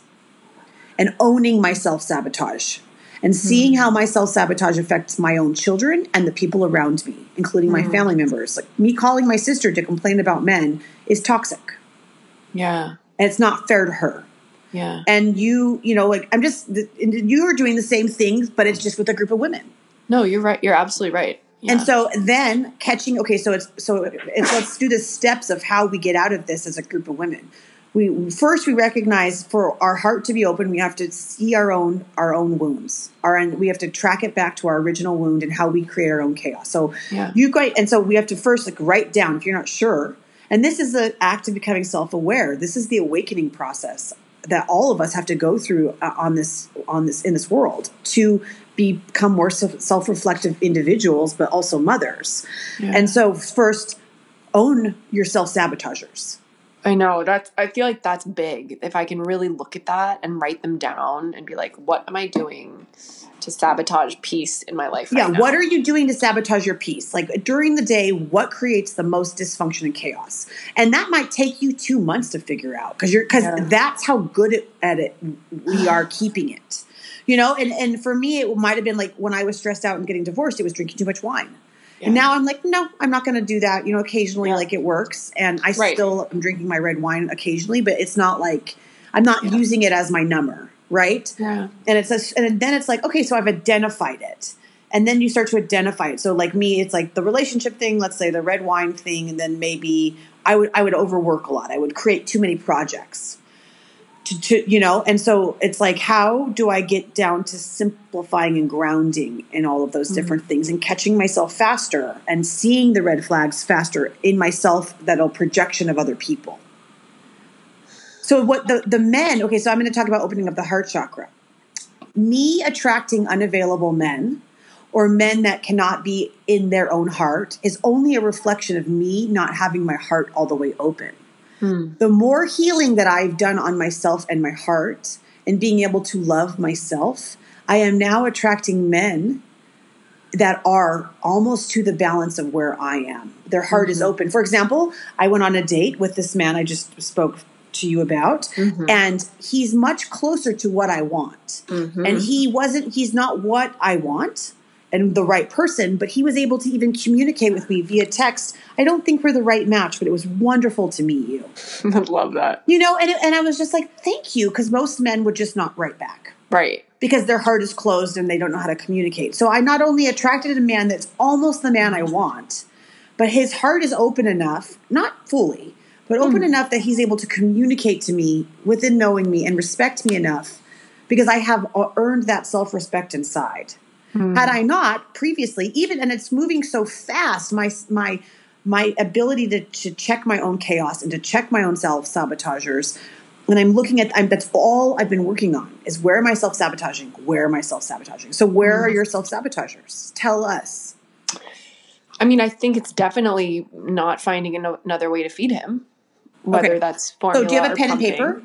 and owning my self sabotage and seeing mm-hmm. how my self sabotage affects my own children and the people around me, including mm-hmm. my family members. Like me calling my sister to complain about men is toxic. Yeah. And it's not fair to her. Yeah. And you, you know, like I'm just, you are doing the same things, but it's just with a group of women. No, you're right. You're absolutely right. Yeah. And so then catching, okay, so it's, so it's, let's do the steps of how we get out of this as a group of women. We first we recognize for our heart to be open, we have to see our own our own wounds. Our and we have to track it back to our original wound and how we create our own chaos. So yeah. you guys, and so we have to first like write down if you're not sure. And this is the act of becoming self aware. This is the awakening process that all of us have to go through uh, on this on this in this world to become more self-reflective individuals but also mothers. Yeah. and so first own your self-sabotagers i know that's i feel like that's big. If i can really look at that and write them down and be like what am i doing to sabotage peace in my life. Right yeah, now. what are you doing to sabotage your peace? Like during the day, what creates the most dysfunction and chaos? And that might take you two months to figure out because you're because yeah. that's how good at it we are keeping it. You know, and and for me, it might have been like when I was stressed out and getting divorced, it was drinking too much wine. Yeah. And now I'm like, no, I'm not going to do that. You know, occasionally, yeah. like it works, and I right. still am drinking my red wine occasionally, but it's not like I'm not using it as my number right? Yeah. And it's a, and then it's like, okay, so I've identified it. And then you start to identify it. So like me, it's like the relationship thing, let's say the red wine thing, and then maybe I would I would overwork a lot. I would create too many projects. To, to you know, and so it's like how do I get down to simplifying and grounding in all of those mm-hmm. different things and catching myself faster and seeing the red flags faster in myself that'll projection of other people. So what the the men? Okay, so I'm going to talk about opening up the heart chakra. Me attracting unavailable men or men that cannot be in their own heart is only a reflection of me not having my heart all the way open. Hmm. The more healing that I've done on myself and my heart and being able to love myself, I am now attracting men that are almost to the balance of where I am. Their heart mm-hmm. is open. For example, I went on a date with this man I just spoke to you about mm-hmm. and he's much closer to what i want. Mm-hmm. and he wasn't he's not what i want and the right person but he was able to even communicate with me via text i don't think we're the right match but it was wonderful to meet you. I love that. You know and, and i was just like thank you because most men would just not write back. Right. Because their heart is closed and they don't know how to communicate. So i not only attracted a man that's almost the man i want but his heart is open enough not fully but open mm. enough that he's able to communicate to me within knowing me and respect me enough because I have earned that self respect inside. Mm. Had I not previously, even and it's moving so fast, my my my ability to, to check my own chaos and to check my own self sabotagers. When I'm looking at, I'm, that's all I've been working on is where am I self sabotaging? Where am I self sabotaging? So where mm. are your self sabotagers? Tell us. I mean, I think it's definitely not finding another way to feed him whether okay. that's formula. So, do you have a pen and paper?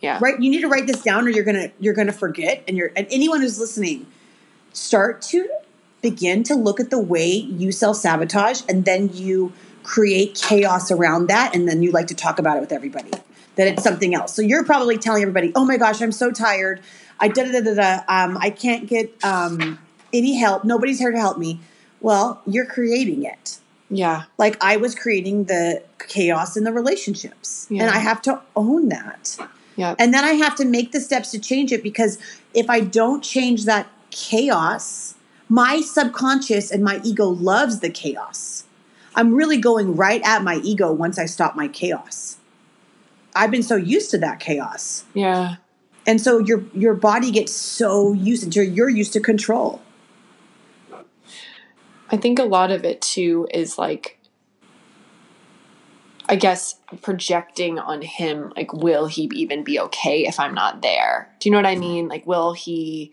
Yeah. Right? You need to write this down or you're gonna you're gonna forget. And you're and anyone who's listening, start to begin to look at the way you self-sabotage and then you create chaos around that and then you like to talk about it with everybody. That it's something else. So you're probably telling everybody, oh my gosh, I'm so tired. I da da da da da. Um, I can't get um, any help. Nobody's here to help me. Well, you're creating it. Yeah. Like I was creating the chaos in the relationships, Yeah. and I have to own that. Yeah. And then I have to make the steps to change it because if I don't change that chaos, my subconscious and my ego loves the chaos. I'm really going right at my ego once I stop my chaos. I've been so used to that chaos. yeah. And so your your body gets so used to you're used to control. I think a lot of it too is like, I guess projecting on him, like, will he even be okay if I'm not there? Do you know what I mean? Like, will he?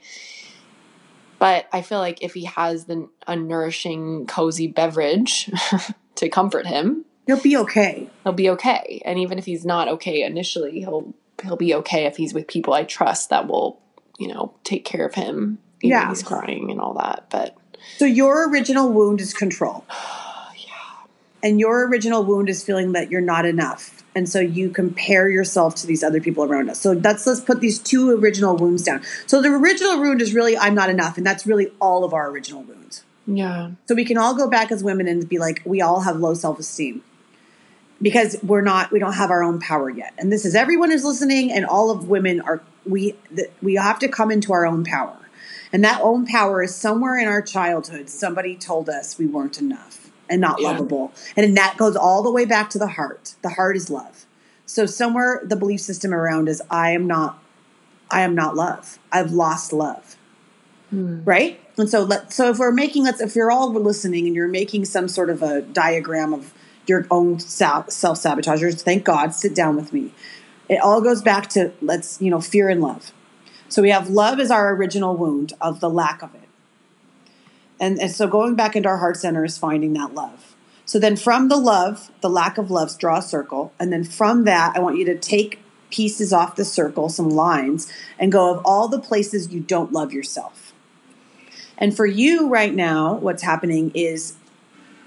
But I feel like if he has the a nourishing, cozy beverage to comfort him, he'll be okay. he'll be okay. And even if he's not okay initially, he'll he'll be okay if he's with people I trust that will, you know, take care of him. even Yeah. he's crying and all that. But So your original wound is control. And your original wound is feeling that you're not enough. And so you compare yourself to these other people around us. So that's let's put these two original wounds down. So the original wound is really I'm not enough, and that's really all of our original wounds. yeah, So we can all go back as women and be like, we all have low self esteem because we're not, we don't have our own power yet. And this is everyone is listening, and all of women are we th- we have to come into our own power, and that own power is somewhere in our childhood. Somebody told us we weren't enough and not Yeah. lovable, and that goes all the way back to the heart. The heart is love. So somewhere the belief system around is I am not, I am not love. I've lost love hmm. right? And so let so if we're making let's if you're all listening and you're making some sort of a diagram of your own self sabotagers, thank God, sit down with me. It all goes back to let's you know fear and love. So we have love as our original wound of the lack of it, and and so going back into our heart center is finding that love. So then from the love, the lack of love, draw a circle, and then from that, I want you to take pieces off the circle, some lines, and go of all the places you don't love yourself. And for you right now, what's happening is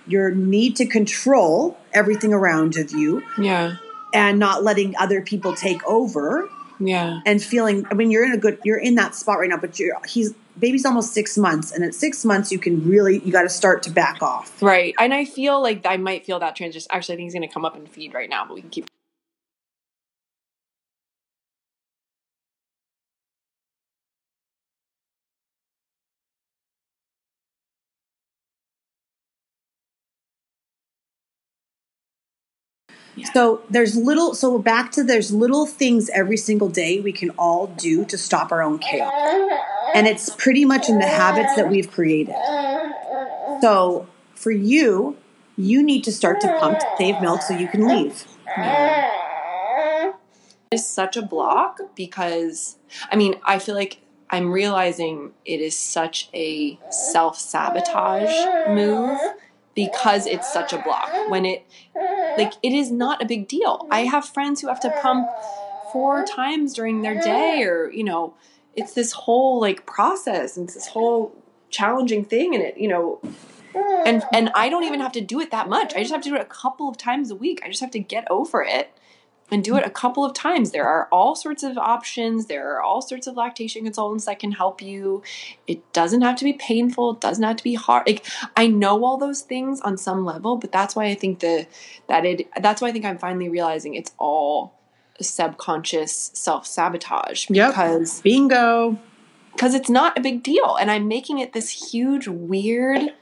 your need to control everything around of you yeah, and not letting other people take over yeah, and feeling I mean you're in a good you're in that spot right now, but you're he's baby's almost six months and at six months you can really you gotta start to back off. right. And I feel like I might feel that transition. Actually, I think he's going to come up and feed right now, but we can keep. So there's little so back to there's little things every single day we can all do to stop our own chaos. And it's pretty much in the habits that we've created. So for you, you need to start to pump to save milk so you can leave. is such a block because I mean, I feel like I'm realizing it is such a self sabotage move because it's such a block. When it, like, it is not a big deal. I have friends who have to pump four times during their day, or, you know, it's this whole like process and it's this whole challenging thing, and it, you know, mm. and and I don't even have to do it that much. I just have to do it a couple of times a week. I just have to get over it and do it a couple of times. There are all sorts of options. There are all sorts of lactation consultants that can help you. It doesn't have to be painful. It doesn't have to be hard. Like I know all those things on some level, but that's why I think the that it that's why I think I'm finally realizing it's all subconscious self sabotage Yep. because Bingo. because it's not a big deal, and I'm making it this huge weird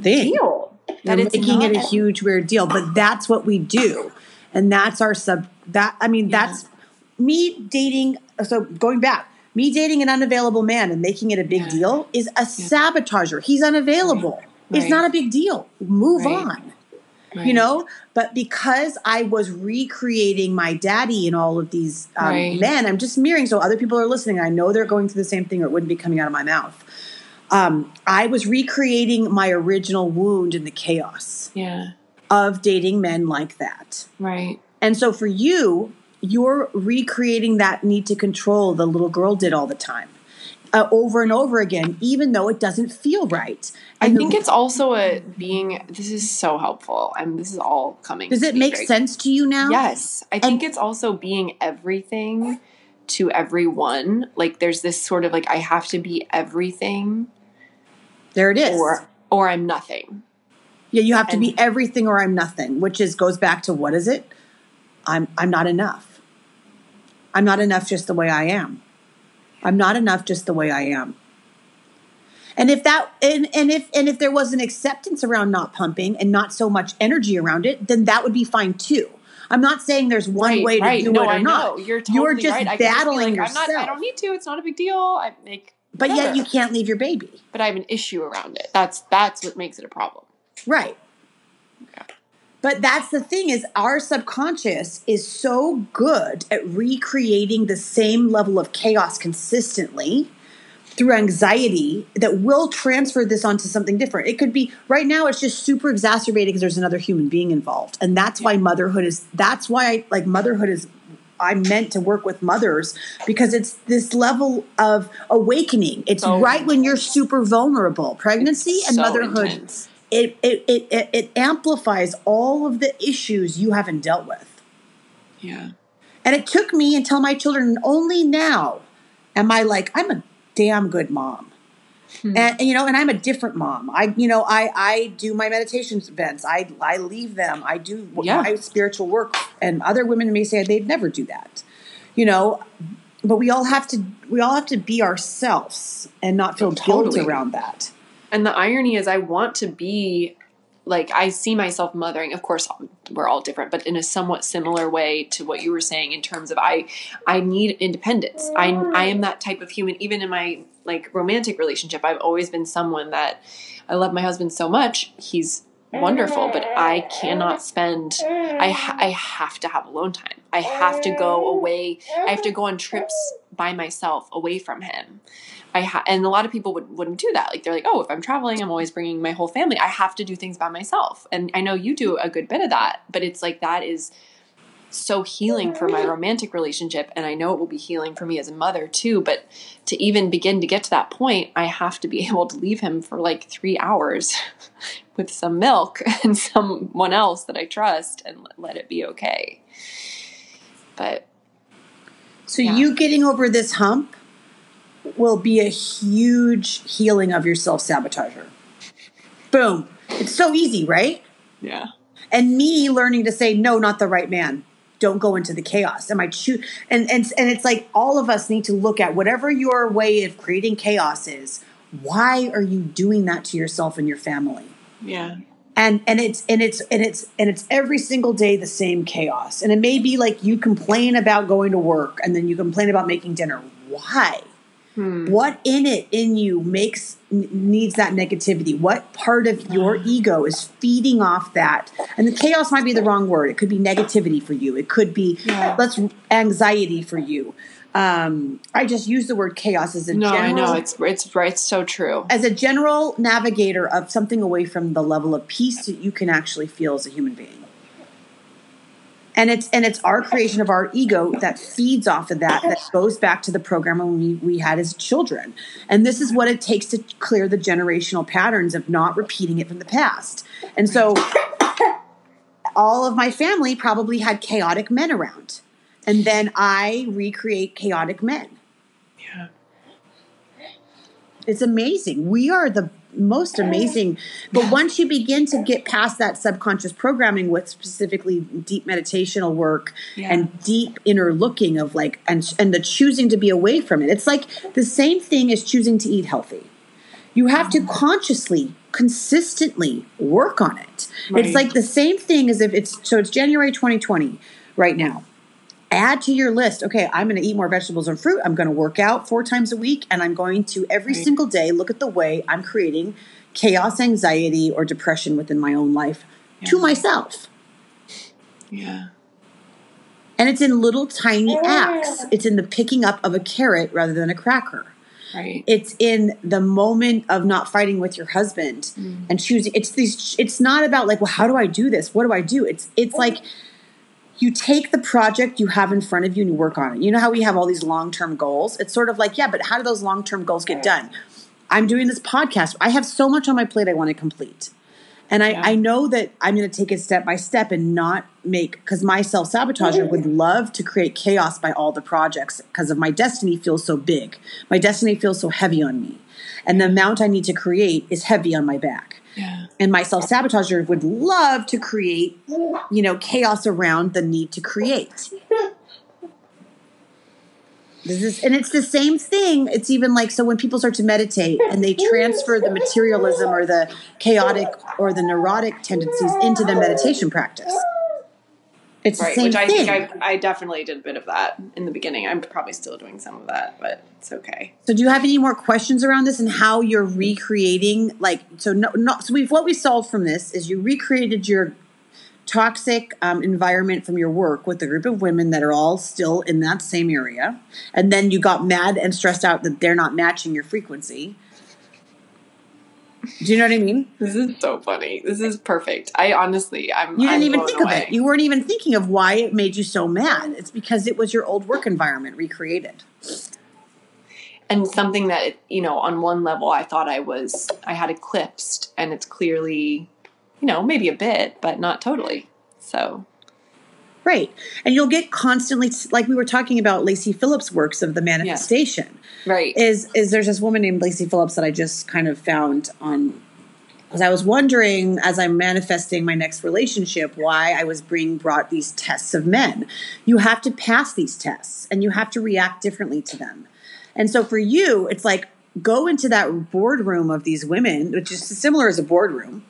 Thing. deal You're that it's making it a huge weird deal, but that's what we do. And that's our sub that I mean Yeah. that's me dating so going back me dating an unavailable man and making it a big Yeah. deal is a sabotager. He's unavailable. It's Right. not a big deal. Move Right. on. Right. You know, but because I was recreating my daddy and all of these um, Right. men, I'm just mirroring. So other people are listening. I know they're going through the same thing, or it wouldn't be coming out of my mouth. Um, I was recreating my original wound in the chaos Yeah. Of dating men like that. Right. And so for you, you're recreating that need to control the little girl did all the time. Uh, over and over again, even though it doesn't feel right. I think it's also a being. This is so helpful, and this is all coming. Does it make sense to you now? Yes, I think it's also being everything to everyone. Like there's this sort of like I have to be everything. There it is. Or or I'm nothing. Yeah, you have to and, be everything or I'm nothing, which is goes back to what is it? I'm I'm not enough. I'm not enough just the way I am. I'm not enough just the way I am. And if that and, and if and if there was an acceptance around not pumping and not so much energy around it, then that would be fine too. I'm not saying there's one right, way to right. do no, it or I not. Know. You're totally You're just right. battling just like, yourself. Not, i don't need to. It's not a big deal. I make. But yet you can't leave your baby. But I have an issue around it. That's that's what makes it a problem. Right. But that's the thing is our subconscious is so good at recreating the same level of chaos consistently through anxiety that will transfer this onto something different. It could be right now it's just super exacerbated because there's another human being involved. And that's why motherhood is that's why I, like motherhood is I'm meant to work with mothers because it's this level of awakening. It's so right when you're super vulnerable. Pregnancy it's and so motherhood intense it, it, it, it, amplifies all of the issues you haven't dealt with. Yeah. And it took me until my children, only now am I like, I'm a damn good mom. Hmm. And, you know, and I'm a different mom. I, you know, I, I do my meditation events. I, I leave them. I do yeah. my spiritual work. And other women may say they'd never do that, you know, but we all have to, we all have to be ourselves and not feel totally. guilt around that. And the irony is, I want to be like I see myself mothering. Of course, we're all different, but in a somewhat similar way to what you were saying in terms of I I need independence. I I am that type of human. Even in my like romantic relationship, I've always been someone that I love my husband so much. He's wonderful, but I cannot spend. I I have to have alone time. I have to go away. I have to go on trips by myself away from him. I ha- and a lot of people would, wouldn't do that. Like they're like, oh, if I'm traveling, I'm always bringing my whole family. I have to do things by myself. And I know you do a good bit of that, but it's like that is so healing for my mm-hmm. romantic relationship. And I know it will be healing for me as a mother too. But to even begin to get to that point, I have to be able to leave him for like three hours with some milk and someone else that I trust and let it be okay. But so yeah. you getting over this hump will be a huge healing of your self sabotager. Boom. It's so easy, right? Yeah. And me learning to say, no, not the right man. Don't go into the chaos. Am I choose? And, and, and it's like all of us need to look at whatever your way of creating chaos is. Why are you doing that to yourself and your family? Yeah and and it's and it's and it's and it's every single day the same chaos and it may be like you complain about going to work and then you complain about making dinner why Hmm. What in it in you makes needs that negativity? What part of your ego is feeding off that? And the chaos might be the wrong word. It could be negativity for you. It could be yeah. let's anxiety for you. Um, I just use the word chaos as a no. General, I know it's it's right. It's so true. As a general navigator of something away from the level of peace that you can actually feel as a human being and it's and it's our creation of our ego that feeds off of that that goes back to the program we, we had as children. And this is what it takes to clear the generational patterns of not repeating it from the past. And so all of my family probably had chaotic men around. And then i recreate chaotic men. Yeah. It's amazing. We are the most amazing. But once you begin to get past that subconscious programming with specifically deep meditational work yeah. and deep inner looking of like and and the choosing to be away from it. It's like the same thing as choosing to eat healthy. You have to mm-hmm. consciously consistently work on it. Right. It's like the same thing as if it's so it's January 2020 right now add to your list okay i'm going to eat more vegetables and fruit i'm going to work out four times a week and i'm going to every right. single day look at the way i'm creating chaos anxiety or depression within my own life yeah. to myself yeah and it's in little tiny acts it's in the picking up of a carrot rather than a cracker Right. It's in the moment of not fighting with your husband mm. and choosing. It's these. It's not about like, well, how do I do this? What do I do? It's it's like you take the project you have in front of you and you work on it. You know how we have all these long term goals? It's sort of like, yeah, but how do those long term goals get done? I'm doing this podcast. I have so much on my plate I want to complete. And I, Yeah. I know that I'm going to take it step by step and not make, because my self sabotager would love to create chaos by all the projects because of my destiny feels so big. My destiny feels so heavy on me. And the amount I need to create is heavy on my back Yeah. and my self sabotager would love to create you know chaos around the need to create this is, and it's the same thing it's even like so when people start to meditate and they transfer the materialism or the chaotic or the neurotic tendencies into the meditation practice it's Right. the same Which I thing think I, I definitely did a bit of that in the beginning. I'm probably still doing some of that, but it's okay. So do you have any more questions around this and how you're recreating like so no, no so we've what we solved from this is you recreated your toxic um, environment from your work with a group of women that are all still in that same area and then you got mad and stressed out that they're not matching your frequency do you know what i mean This is so funny. This is perfect. I honestly, I'm. you didn't I'm even think away. of it you weren't even thinking of why it made you so mad it's because it was your old work environment recreated and something that you know on one level i thought i was i had eclipsed and it's clearly you know maybe a bit but not totally so Right. And you'll get constantly like we were talking about Lacy Phillips works of the manifestation. right Is is there's this woman named Lacy Phillips that I just kind of found on because I was wondering as I'm manifesting my next relationship why I was being brought these tests of men. You have to pass these tests and you have to react differently to them. And so for you, it's like go into that boardroom of these women, which is similar as a boardroom,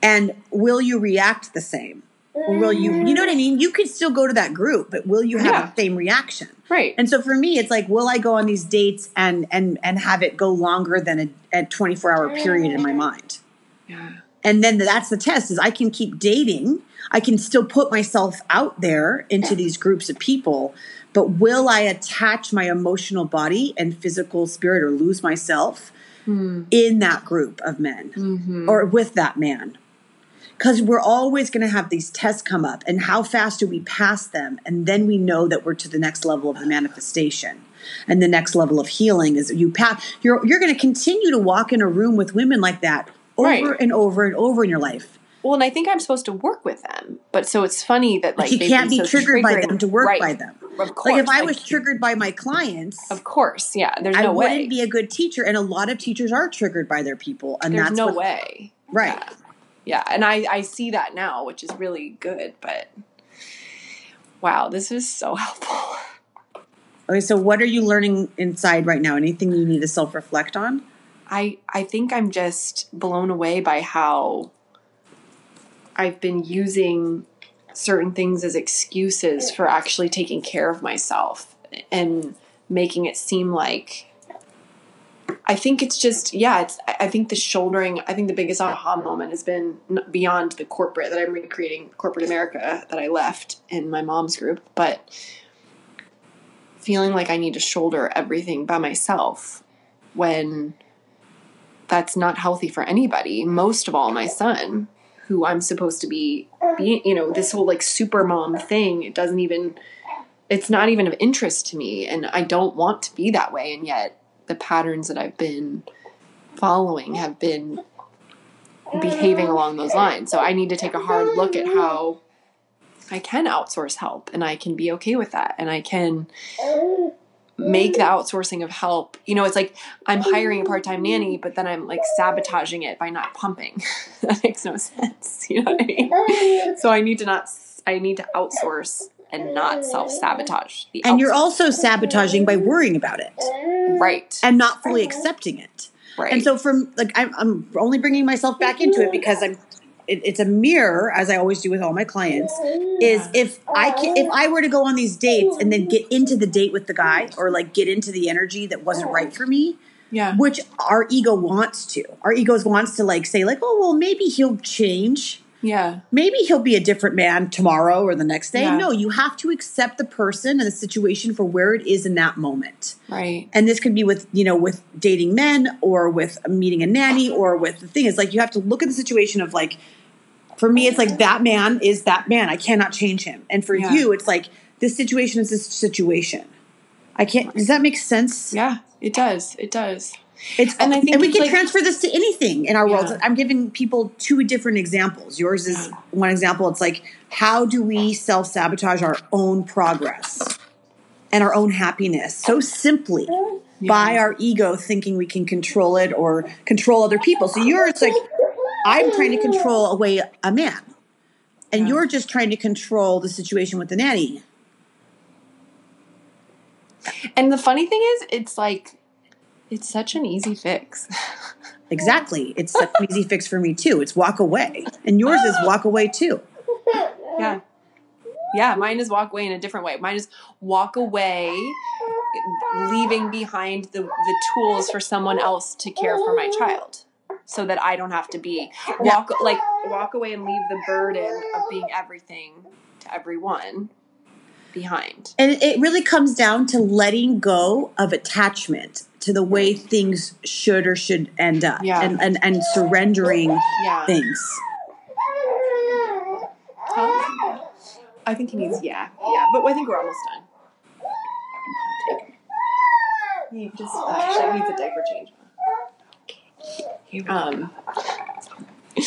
and will you react the same? Or will you, you know what I mean? You could still go to that group, but will you have Yeah. the same reaction? right And so for me, it's like, will I go on these dates and and and have it go longer than a, a 24 hour period in my mm. mind? yeah And then that's the test is I can keep dating. I can still put myself out there into these groups of people, but will I attach my emotional body and physical spirit or lose myself hmm. in that group of men mm-hmm. or with that man? Because we're always going to have these tests come up, and how fast do we pass them? And then we know that we're to the next level of the manifestation, and the next level of healing is you pass. You're you're going to continue to walk in a room with women like that over Right. and over and over in your life. well and i think i'm supposed to work with them but so it's funny that like you can't be so triggered by them to work Right. by them. of course Like if I like, was triggered by my clients, of course yeah there's no way I wouldn't be a good teacher, and a lot of teachers are triggered by their people, and there's that's no what, way right. yeah. Yeah and i i see that now which is really good but wow this is so helpful Okay, so what are you learning inside right now? Anything you need to self reflect on? I I think I'm just blown away by how I've been using certain things as excuses for actually taking care of myself and making it seem like I think it's just yeah, it's I think the shouldering, I think the biggest aha moment has been beyond the corporate that I'm recreating corporate America that I left in my mom's group, but feeling like I need to shoulder everything by myself when that's not healthy for anybody. Most of all, my son, who I'm supposed to be being, you know, this whole like super mom thing, it doesn't even, it's not even of interest to me. And I don't want to be that way. And yet the patterns that I've been following have been behaving along those lines. So I need to take a hard look at how I can outsource help and I can be okay with that. And I can make the outsourcing of help. You know, it's like I'm hiring a part-time nanny, but then I'm like sabotaging it by not pumping. that makes no sense. You know what I mean? So I need to not I need to outsource and not self-sabotage the And you're also sabotaging by worrying about it right. and not fully mm-hmm. accepting it. Right. And so, from like, I'm, I'm only bringing myself back into it mm-hmm. because I'm. It, it's a mirror, as I always do with all my clients. Is mm-hmm. if I can, if I were to go on these dates and then get into the date with the guy, or like get into the energy that wasn't right for me, yeah. which our ego wants to. Our ego wants to like say like, oh well, maybe he'll change. Yeah. Maybe he'll be a different man tomorrow or the next day. Yeah. No, you have to accept the person and the situation for where it is in that moment Right. and this could be with you know with dating men or with meeting a nanny or with the thing is like you have to look at the situation of like For me, it's like that man is that man. I cannot change him. And for Yeah. you, it's like this situation is this situation. I can't. Does that make sense? Yeah, it does. It does. It's And I think we can like- transfer this to anything in our world. I'm giving people two different examples. Yours is Yeah. one example. It's like how do we self sabotage our own progress and our own happiness so simply by our ego thinking we can control it or control other people. So yours like I'm trying to control away a man, and Yeah. you're just trying to control the situation with the nanny. And the funny thing is, it's like, it's such an easy fix. Exactly. It's such an easy fix for me too. It's walk away, and yours is walk away too. yeah. Yeah, mine is walk away in a different way. Mine is walk away, leaving behind the, the tools for someone else to care for my child. So that I don't have to be walk like walk away and leave the burden of being everything to everyone behind. And it really comes down to letting go of attachment to the way things should or should end up Yeah. and, and, and surrendering Yeah. things. I think he needs yeah, yeah. But I think we're almost done. He just actually needs a diaper change. Um,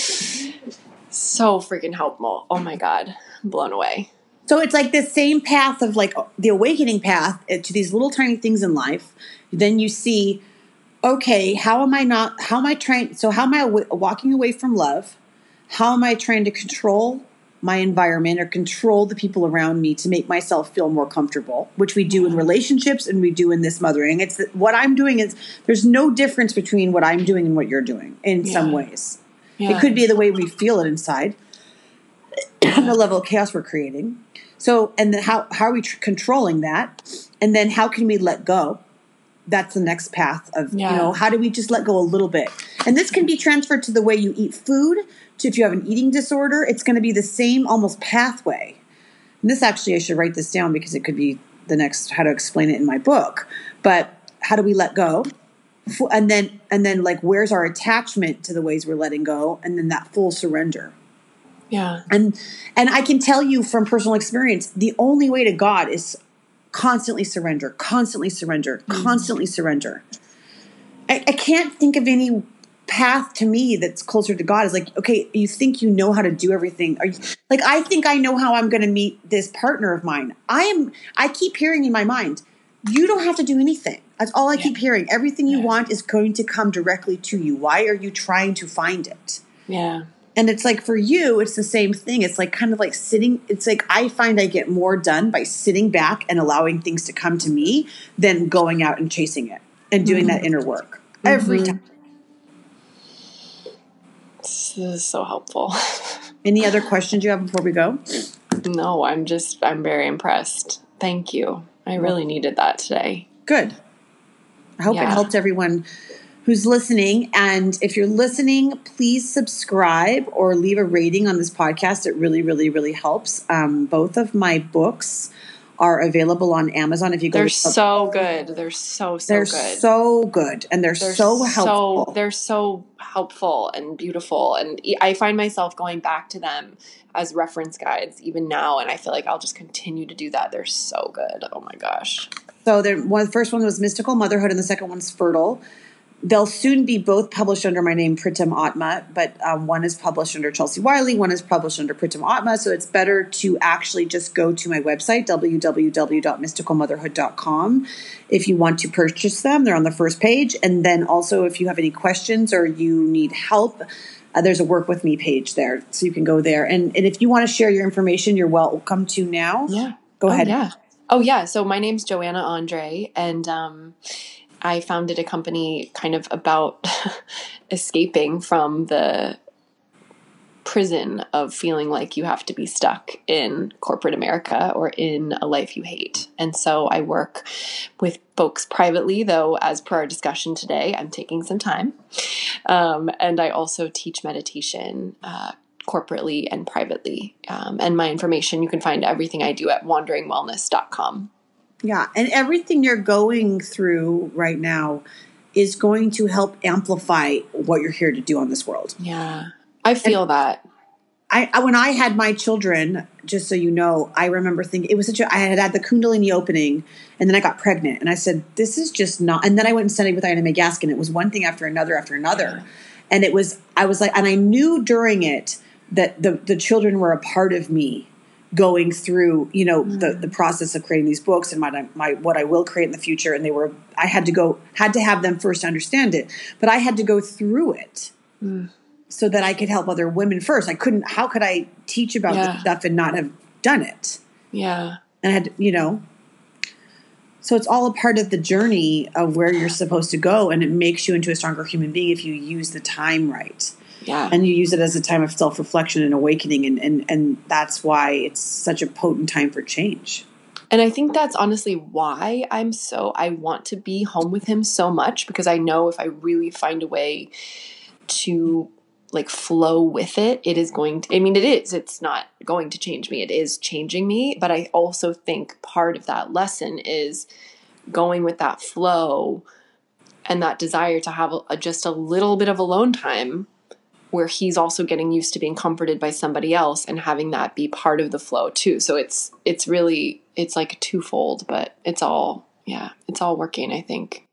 so freaking helpful. Oh my god, I'm blown away. So it's like the same path of like the awakening path uh, to these little tiny things in life. Then you see, okay, how am I not, how am I trying, so how am I walking away from love? How am I trying to control my environment or control the people around me to make myself feel more comfortable, which we do in relationships and we do in this mothering. It's that what I'm doing is there's no difference between what I'm doing and what you're doing in some ways. Yeah. It could be the way we feel it inside, the level of chaos we're creating. So, and then how how are we tr- controlling that? And then how can we let go? That's the next path of Yeah. you know how do we just let go a little bit? And this can be transferred to the way you eat food. To if you have an eating disorder, it's going to be the same almost pathway. And this actually, I should write this down because it could be the next how to explain it in my book. But how do we let go? And then and then like where's our attachment to the ways we're letting go? And then that full surrender yeah. and and i can tell you from personal experience the only way to god is constantly surrender constantly surrender mm. constantly surrender. I, I can't think of any path to me that's closer to god. Is like okay you think you know how to do everything. Are you like i think i know how i'm going to meet this partner of mine. I am i keep hearing in my mind you don't have to do anything. That's all i keep hearing. Everything you Yeah. want is going to come directly to you. Why are you trying to find it? Yeah. And it's like for you, it's the same thing. It's like kind of like sitting, it's like I find I get more done by sitting back and allowing things to come to me than going out and chasing it and doing that inner work every Mhm. time. This is so helpful. Any other questions you have before we go? no, I'm just I'm very impressed. Thank you. I really needed that today. Good. I hope it helped everyone who's listening. And if you're listening, please subscribe or leave a rating on this podcast. It really, really, really helps. Um, both of my books are available on Amazon. If you go They're to so good. They're so so they're good. so good and they're, They're so helpful. they're so helpful and beautiful, and I find myself going back to them as reference guides even now, and I feel like I'll just continue to do that. They're so good. Oh my gosh. So there, one, the first one was Mystical Motherhood, and the second one's Fertile. They'll soon be both published under my name, Pritam Atma, but um, one is published under Chelsea Wiley, one is published under Pritam Atma. So it's better to actually just go to my website, www.mysticalmotherhood.com, if you want to purchase them. They're on the first page. And then also, if you have any questions or you need help, uh, there's a work with me page there. So you can go there. And, and if you want to share your information, you're welcome to now. Yeah. Go Oh, ahead. yeah. Oh yeah. So my name's Joanna Andre, and um, I founded a company kind of about escaping from the prison of feeling like you have to be stuck in corporate America or in a life you hate. And so I work with folks privately, though, as per our discussion today, I'm taking some time. Um, and I also teach meditation. Uh, corporately and privately. Um, and my information, you can find everything I do at wanderingwellness.com. Yeah, and everything you're going through right now is going to help amplify what you're here to do on this world. Yeah. I feel that. I, when I had my children, just so you know, I remember thinking it was such a I had had the Kundalini opening, and then I got pregnant, and I said, "This is just not." And then I went and studied with Ina May Gaskin. It was one thing after another after another, and it was I was like, and I knew during it that the the children were a part of me going through you know mm. the the process of creating these books and my my what I will create in the future and they were I had to go had to have them first understand it but I had to go through it mm so that I could help other women first. I couldn't, how could I teach about yeah. this stuff and not have done it? Yeah. And I had, you know, so it's all a part of the journey of where you're supposed to go. And it makes you into a stronger human being if you use the time right. Yeah. And you use it as a time of self reflection and awakening. And, and, and that's why it's such a potent time for change. And I think that's honestly why I'm so, I want to be home with him so much because I know if I really find a way to like flow with it, it is going to, I mean, it is, it's not going to change me. It is changing me. But I also think part of that lesson is going with that flow and that desire to have a, just a little bit of alone time where he's also getting used to being comforted by somebody else and having that be part of the flow too. So it's, it's really, it's like twofold, but it's all, yeah, it's all working, I think.